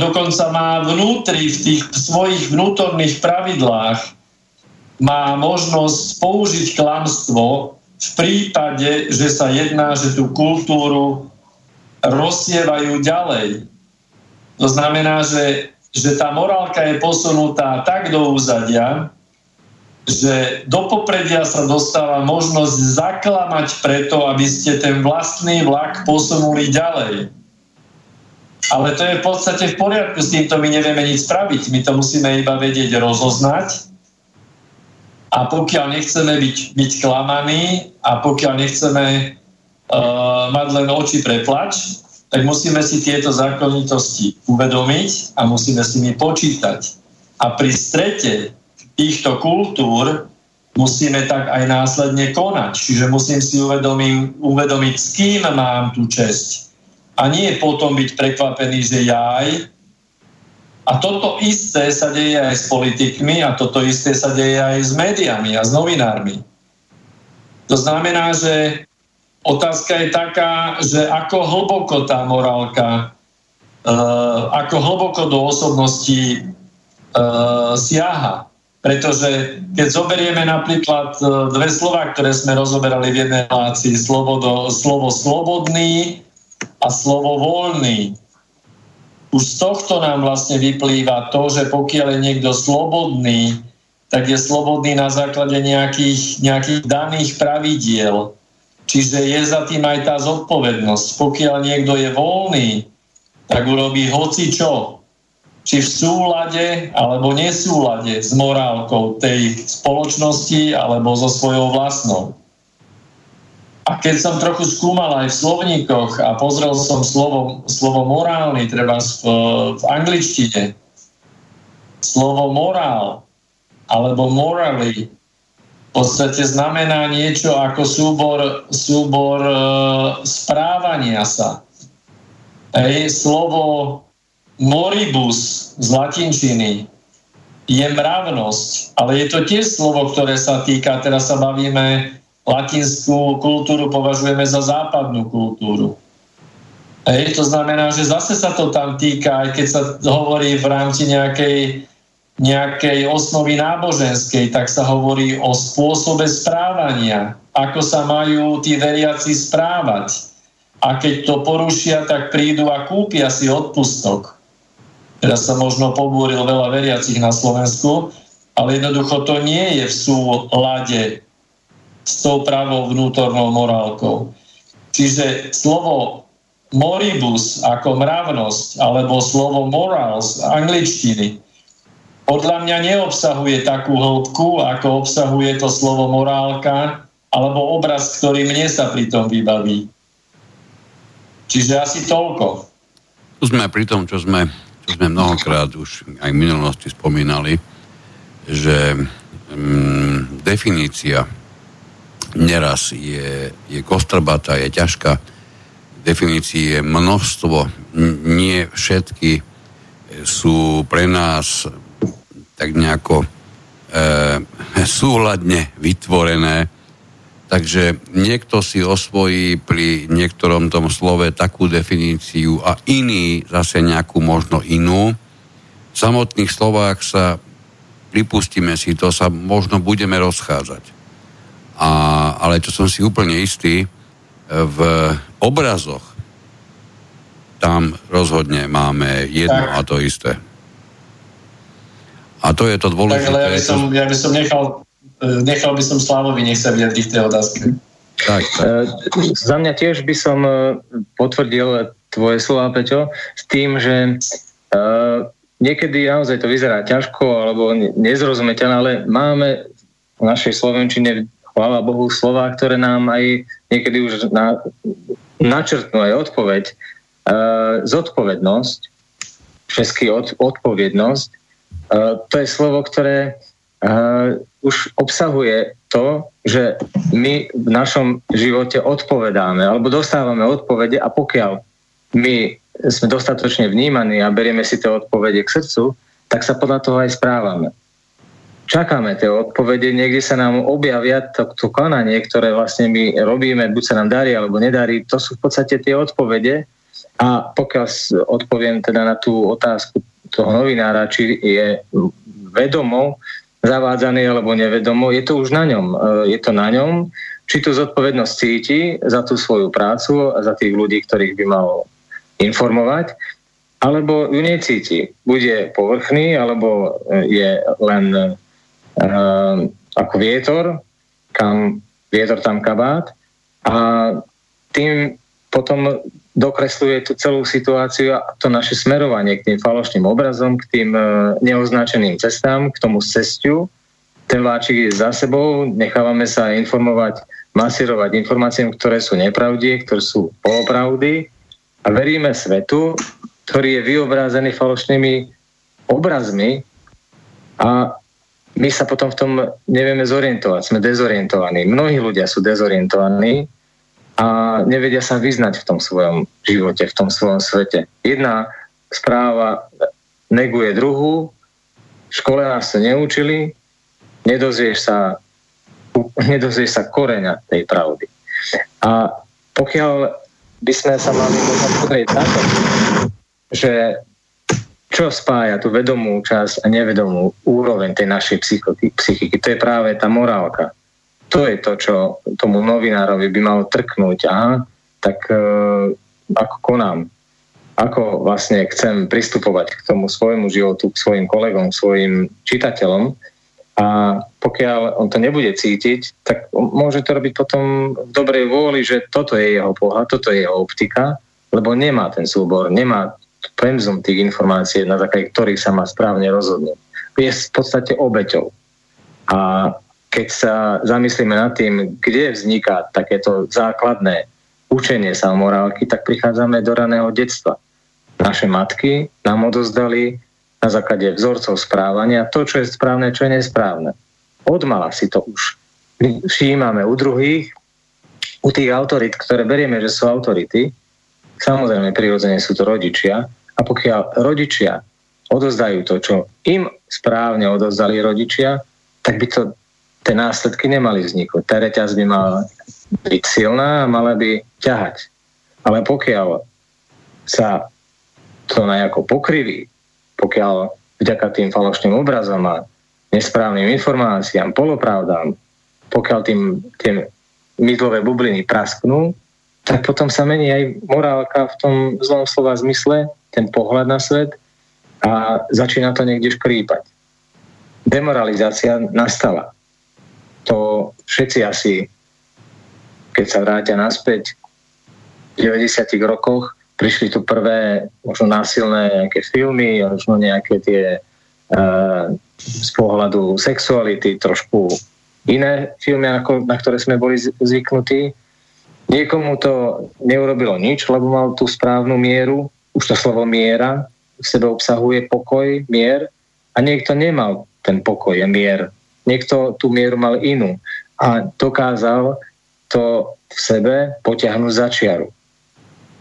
dokonca má vnútri v tých svojich vnútorných pravidlách má možnosť použiť klamstvo v prípade, že sa jedná, že tú kultúru rozsievajú ďalej. To znamená, že, že tá morálka je posunutá tak do úzadia, že do popredia sa dostáva možnosť zaklamať preto, aby ste ten vlastný vlak posunuli ďalej. Ale to je v podstate v poriadku, s týmto my nevieme nič spraviť. My to musíme iba vedieť rozoznať a pokiaľ nechceme byť, byť klamaní a pokiaľ nechceme uh, mať len oči preplač, tak musíme si tieto zákonitosti uvedomiť a musíme s nimi počítať. A pri strete týchto kultúr musíme tak aj následne konať. Čiže musím si uvedomiť, uvedomiť s kým mám tú česť. A nie potom byť prekvapený, že jaj, a toto isté sa deje aj s politikmi a toto isté sa deje aj s médiami a s novinármi. To znamená, že otázka je taká, že ako hlboko tá morálka, uh, ako hlboko do osobnosti uh, siaha. Pretože keď zoberieme napríklad uh, dve slova, ktoré sme rozoberali v jednej relácii, slovo, do, slovo slobodný a slovo voľný. Už z tohto nám vlastne vyplýva to, že pokiaľ je niekto slobodný, tak je slobodný na základe nejakých, nejakých daných pravidiel. Čiže je za tým aj tá zodpovednosť. Pokiaľ niekto je voľný, tak urobí hoci čo. Či v súlade alebo nesúlade s morálkou tej spoločnosti alebo so svojou vlastnou. A keď som trochu skúmal aj v slovníkoch a pozrel som slovo, slovo morálny, treba v, v angličtine, slovo morál alebo morally v podstate znamená niečo ako súbor, súbor e, správania sa. Ej, slovo moribus z latinčiny je mravnosť, ale je to tiež slovo, ktoré sa týka, teraz sa bavíme, latinskú kultúru považujeme za západnú kultúru. Ej, to znamená, že zase sa to tam týka, aj keď sa hovorí v rámci nejakej nejakej osnovy náboženskej, tak sa hovorí o spôsobe správania, ako sa majú tí veriaci správať. A keď to porušia, tak prídu a kúpia si odpustok. Teraz sa možno pobúril veľa veriacich na Slovensku, ale jednoducho to nie je v súlade s tou pravou vnútornou morálkou. Čiže slovo moribus ako mravnosť alebo slovo morals angličtiny podľa mňa neobsahuje takú hĺbku, ako obsahuje to slovo morálka, alebo obraz, ktorý mne sa pri tom vybaví. Čiže asi toľko. Tu sme pri tom, čo sme, čo sme mnohokrát už aj v minulosti spomínali, že mm, definícia neraz je, je kostrbata, je ťažká. Definície je množstvo, nie všetky sú pre nás tak nejako e, súhľadne vytvorené. Takže niekto si osvojí pri niektorom tom slove takú definíciu a iný zase nejakú možno inú. V samotných slovách sa, pripustíme si to, sa možno budeme rozchádzať. A, ale čo som si úplne istý, v obrazoch tam rozhodne máme jedno tak. a to isté. A to je to dôležité. Tak, ale ja by som, ja by som nechal, e, nechal by som Slavovi, nech sa vyjadri v tej otázke. Tak, tak. E, za mňa tiež by som e, potvrdil tvoje slova, Peťo, s tým, že niekedy naozaj to vyzerá ťažko alebo nezrozumiteľné, ale máme v našej Slovenčine, chvála Bohu, slova, ktoré nám aj niekedy už na, načrtnú aj odpoveď. Zodpovednosť, český od, odpovednosť, Eh, to je slovo, ktoré uh, už obsahuje to, že my v našom živote odpovedáme alebo dostávame odpovede a pokiaľ my sme dostatočne vnímaní a berieme si tie odpovede k srdcu, tak sa podľa toho aj správame. Čakáme tie odpovede, niekde sa nám objavia to, to konanie, ktoré vlastne my robíme, buď sa nám darí alebo nedarí, to sú v podstate tie odpovede a pokiaľ odpoviem teda na tú otázku toho novinára, či je vedomo zavádzaný alebo nevedomo, je to už na ňom. E, je to na ňom, či tú zodpovednosť cíti za tú svoju prácu a za tých ľudí, ktorých by mal informovať, alebo ju necíti. Bude povrchný, alebo je len ako vietor, kam vietor tam kabát. A tým potom dokresluje tú celú situáciu a to naše smerovanie k tým falošným obrazom, k tým e, neoznačeným cestám, k tomu cestiu. Ten vláčik je za sebou, nechávame sa informovať, masírovať informáciám, ktoré sú nepravdie, ktoré sú polopravdy. A veríme svetu, ktorý je vyobrázený falošnými obrazmi. A my sa potom v tom nevieme zorientovať, sme dezorientovaní. Mnohí ľudia sú dezorientovaní, a nevedia sa vyznať v tom svojom živote, v tom svojom svete. Jedna správa neguje druhú, v škole nás to neučili, nedozvieš sa, nedozvieš sa koreňa tej pravdy. A pokiaľ by sme sa mali možno pozrieť na že čo spája tú vedomú časť a nevedomú úroveň tej našej psychiky, to je práve tá morálka to je to, čo tomu novinárovi by malo trknúť. Aha, tak e, ako konám, ako vlastne chcem pristupovať k tomu svojmu životu, k svojim kolegom, k svojim čitateľom. A pokiaľ on to nebude cítiť, tak môže to robiť potom v dobrej vôli, že toto je jeho pohľad, toto je jeho optika, lebo nemá ten súbor, nemá penzum tých informácií, na základe ktorých sa má správne rozhodnúť. Je v podstate obeťou. A keď sa zamyslíme nad tým, kde vzniká takéto základné učenie sa morálky, tak prichádzame do raného detstva naše matky nám odozdali na základe vzorcov správania to, čo je správne, čo je nesprávne. Odmala si to už všímame u druhých, u tých autorit, ktoré berieme, že sú autority, samozrejme prirodzene sú to rodičia, a pokiaľ rodičia odozdajú to, čo im správne odozdali rodičia, tak by to tie následky nemali vzniknúť. Tá reťaz by mala byť silná a mala by ťahať. Ale pokiaľ sa to nejako pokriví, pokiaľ vďaka tým falošným obrazom a nesprávnym informáciám, polopravdám, pokiaľ tým, tie mydlové bubliny prasknú, tak potom sa mení aj morálka v tom zlom slova zmysle, ten pohľad na svet a začína to niekde škrípať. Demoralizácia nastala. To všetci asi, keď sa vrátia naspäť v 90. rokoch, prišli tu prvé možno násilné nejaké filmy, možno nejaké tie uh, z pohľadu sexuality trošku iné filmy, ako, na ktoré sme boli zvyknutí. Niekomu to neurobilo nič, lebo mal tú správnu mieru, už to slovo miera v sebe obsahuje pokoj, mier a niekto nemal ten pokoj a mier. Niekto tú mieru mal inú a dokázal to v sebe potiahnuť za čiaru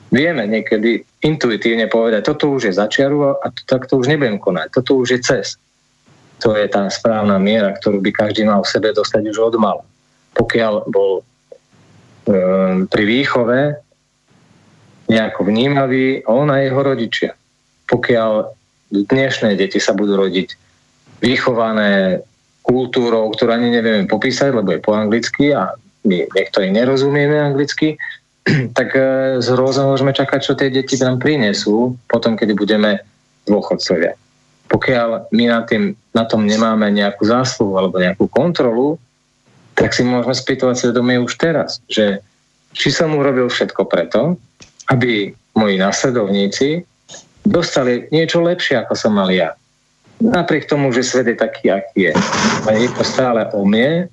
vieme niekedy intuitívne povedať, toto už je začiaru a tak to už nebudem konať, toto už je cest. To je tá správna miera, ktorú by každý mal v sebe dostať už od mala. Pokiaľ bol um, pri výchove nejako vnímavý on a jeho rodičia. Pokiaľ dnešné deti sa budú rodiť vychované kultúrou, ktorú ani nevieme popísať, lebo je po anglicky a my niektorí nerozumieme anglicky, tak e, z hrôzou môžeme čakať, čo tie deti nám prinesú potom, kedy budeme dôchodcovia. Pokiaľ my na, tým, na tom nemáme nejakú zásluhu alebo nejakú kontrolu, tak si môžeme spýtovať svedomie už teraz, že či som urobil všetko preto, aby moji nasledovníci dostali niečo lepšie, ako som mal ja. Napriek tomu, že svet je taký, aký je. A je to stále o mne,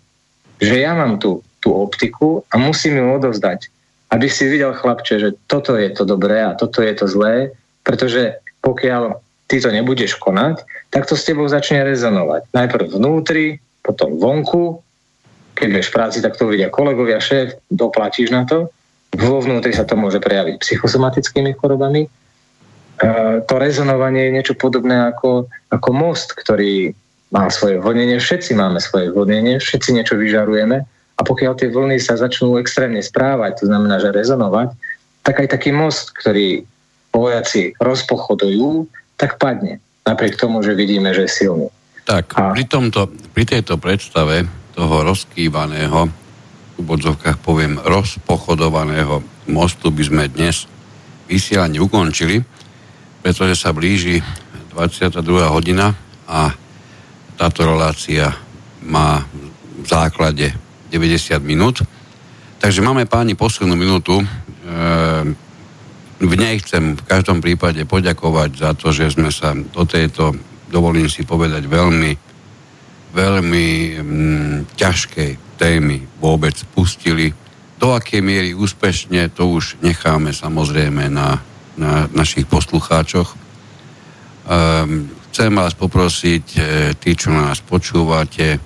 že ja mám tú, tú optiku a musím ju odovzdať aby si videl chlapče, že toto je to dobré a toto je to zlé, pretože pokiaľ ty to nebudeš konať, tak to s tebou začne rezonovať. Najprv vnútri, potom vonku, keď budeš v práci, tak to vidia kolegovia, šéf, doplatíš na to. Vo vnútri sa to môže prejaviť psychosomatickými chorobami. E, to rezonovanie je niečo podobné ako, ako most, ktorý má svoje vhodnenie. Všetci máme svoje vhodnenie, všetci niečo vyžarujeme a pokiaľ tie vlny sa začnú extrémne správať, to znamená, že rezonovať, tak aj taký most, ktorý vojaci rozpochodujú, tak padne. Napriek tomu, že vidíme, že je silný. Tak, a... pri, tomto, pri tejto predstave toho rozkývaného, v bodzovkách poviem, rozpochodovaného mostu by sme dnes vysielanie ukončili, pretože sa blíži 22. hodina a táto relácia má v základe 90 minút. Takže máme páni poslednú minútu. Ehm, v nej chcem v každom prípade poďakovať za to, že sme sa do tejto, dovolím si povedať, veľmi, veľmi mm, ťažkej témy vôbec pustili. Do akej miery úspešne, to už necháme samozrejme na, na našich poslucháčoch. Um, chcem vás poprosiť, e, tí, čo nás počúvate,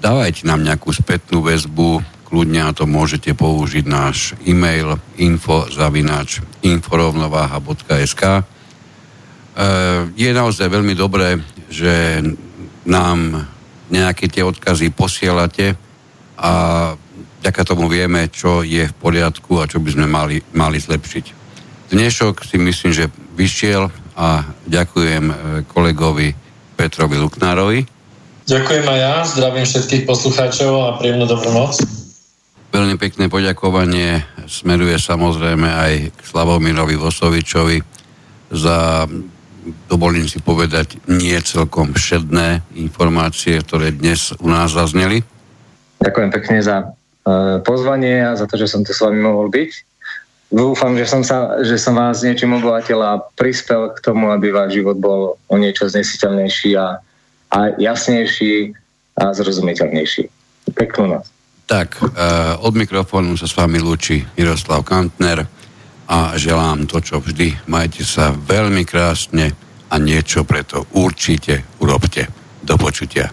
dávajte nám nejakú spätnú väzbu, kľudne na to môžete použiť náš e-mail info zavinač inforovnováha.sk e, Je naozaj veľmi dobré, že nám nejaké tie odkazy posielate a vďaka tomu vieme, čo je v poriadku a čo by sme mali, mali zlepšiť. Dnešok si myslím, že vyšiel a ďakujem e, kolegovi Petrovi Luknárovi. Ďakujem aj ja, zdravím všetkých poslucháčov a príjemnú dobrú noc. Veľmi pekné poďakovanie smeruje samozrejme aj k Slavomirovi Vosovičovi za, dovolím si povedať, nie celkom všedné informácie, ktoré dnes u nás zazneli. Ďakujem pekne za uh, pozvanie a za to, že som tu s vami mohol byť. Dúfam, že som, sa, že som vás niečím obohatil a prispel k tomu, aby váš život bol o niečo znesiteľnejší a, a jasnejší a zrozumiteľnejší. Peknú noc. Tak, uh, od mikrofónu sa s vami lúči Miroslav Kantner a želám to, čo vždy. Majte sa veľmi krásne a niečo preto určite urobte. Do počutia.